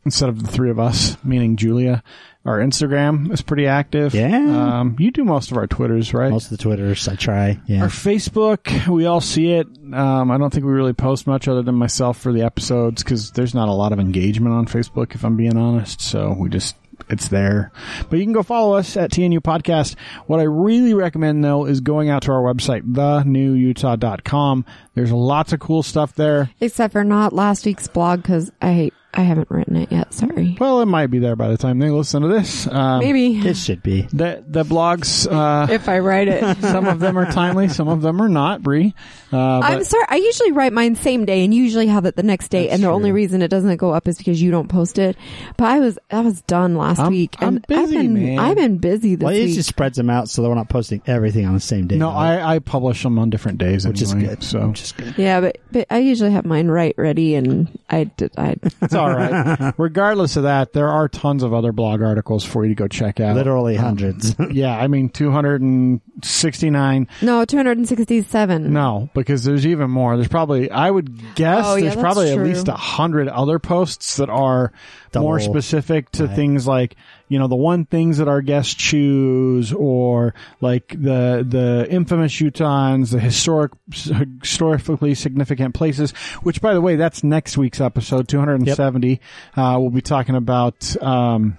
instead of the three of us, meaning Julia. Our Instagram is pretty active. Yeah. Um, you do most of our Twitters, right? Most of the Twitters, I try. Yeah. Our Facebook, we all see it. Um, I don't think we really post much other than myself for the episodes because there's not a lot of engagement on Facebook, if I'm being honest. So we just, it's there. But you can go follow us at TNU Podcast. What I really recommend though is going out to our website, thenewutah.com. There's lots of cool stuff there. Except for not last week's blog because I I haven't written it yet. Sorry. Well, it might be there by the time they listen to this. Um, Maybe it should be. The, the blogs, uh, if I write it. some of them are timely, some of them are not, Bree. Uh, I'm sorry. I usually write mine same day and usually have it the next day. And the only reason it doesn't go up is because you don't post it. But I was I was done last I'm- week. I'm and I've been man. I've been busy this Well, it week. just spreads them out so that we're not posting everything on the same day. no, though, I, I publish them on different days which is good. So which is good. yeah, but but I usually have mine right ready and I did I It's all right. Regardless of that, there are tons of other blog articles for you to go check out. Literally um, hundreds. Yeah, I mean, 269. no 267. No, because there's even more. There's probably, I would guess, Oh, yeah, there's that's probably true. at least a hundred other posts that are more specific to Right. things like, you know, the one things that our guests choose or like the, the infamous Utahns, the historic, historically significant places, which by the way, that's next week's episode, 270. Uh, we'll be talking about, um,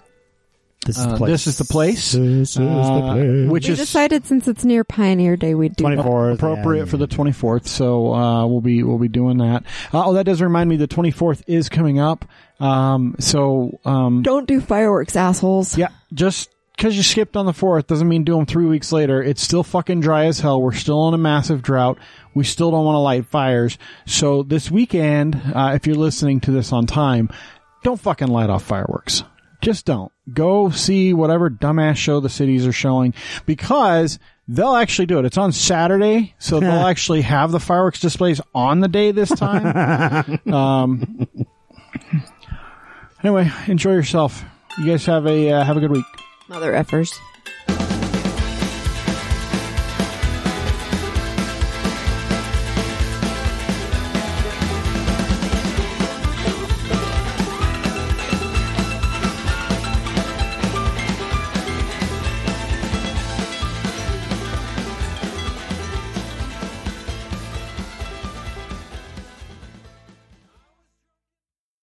This is the uh, place. this is the place. This is the uh, place. which we is decided since it's near Pioneer Day we'd do 24th. appropriate yeah, for the 24th. So uh, we'll be we'll be doing that. Uh, oh, that does remind me, the 24th is coming up. Um, so um, Don't do fireworks, assholes. yeah, just because you skipped on the fourth doesn't mean do them three weeks later. It's still fucking dry as hell. We're still in a massive drought. We still don't want to light fires. So this weekend, uh, if you're listening to this on time, don't fucking light off fireworks. Just don't. Go see whatever dumbass show the cities are showing because they'll actually do it. It's on Saturday, so they'll actually have the fireworks displays on the day this time. um, anyway, enjoy yourself. You guys have a uh, have a good week. Mother effers.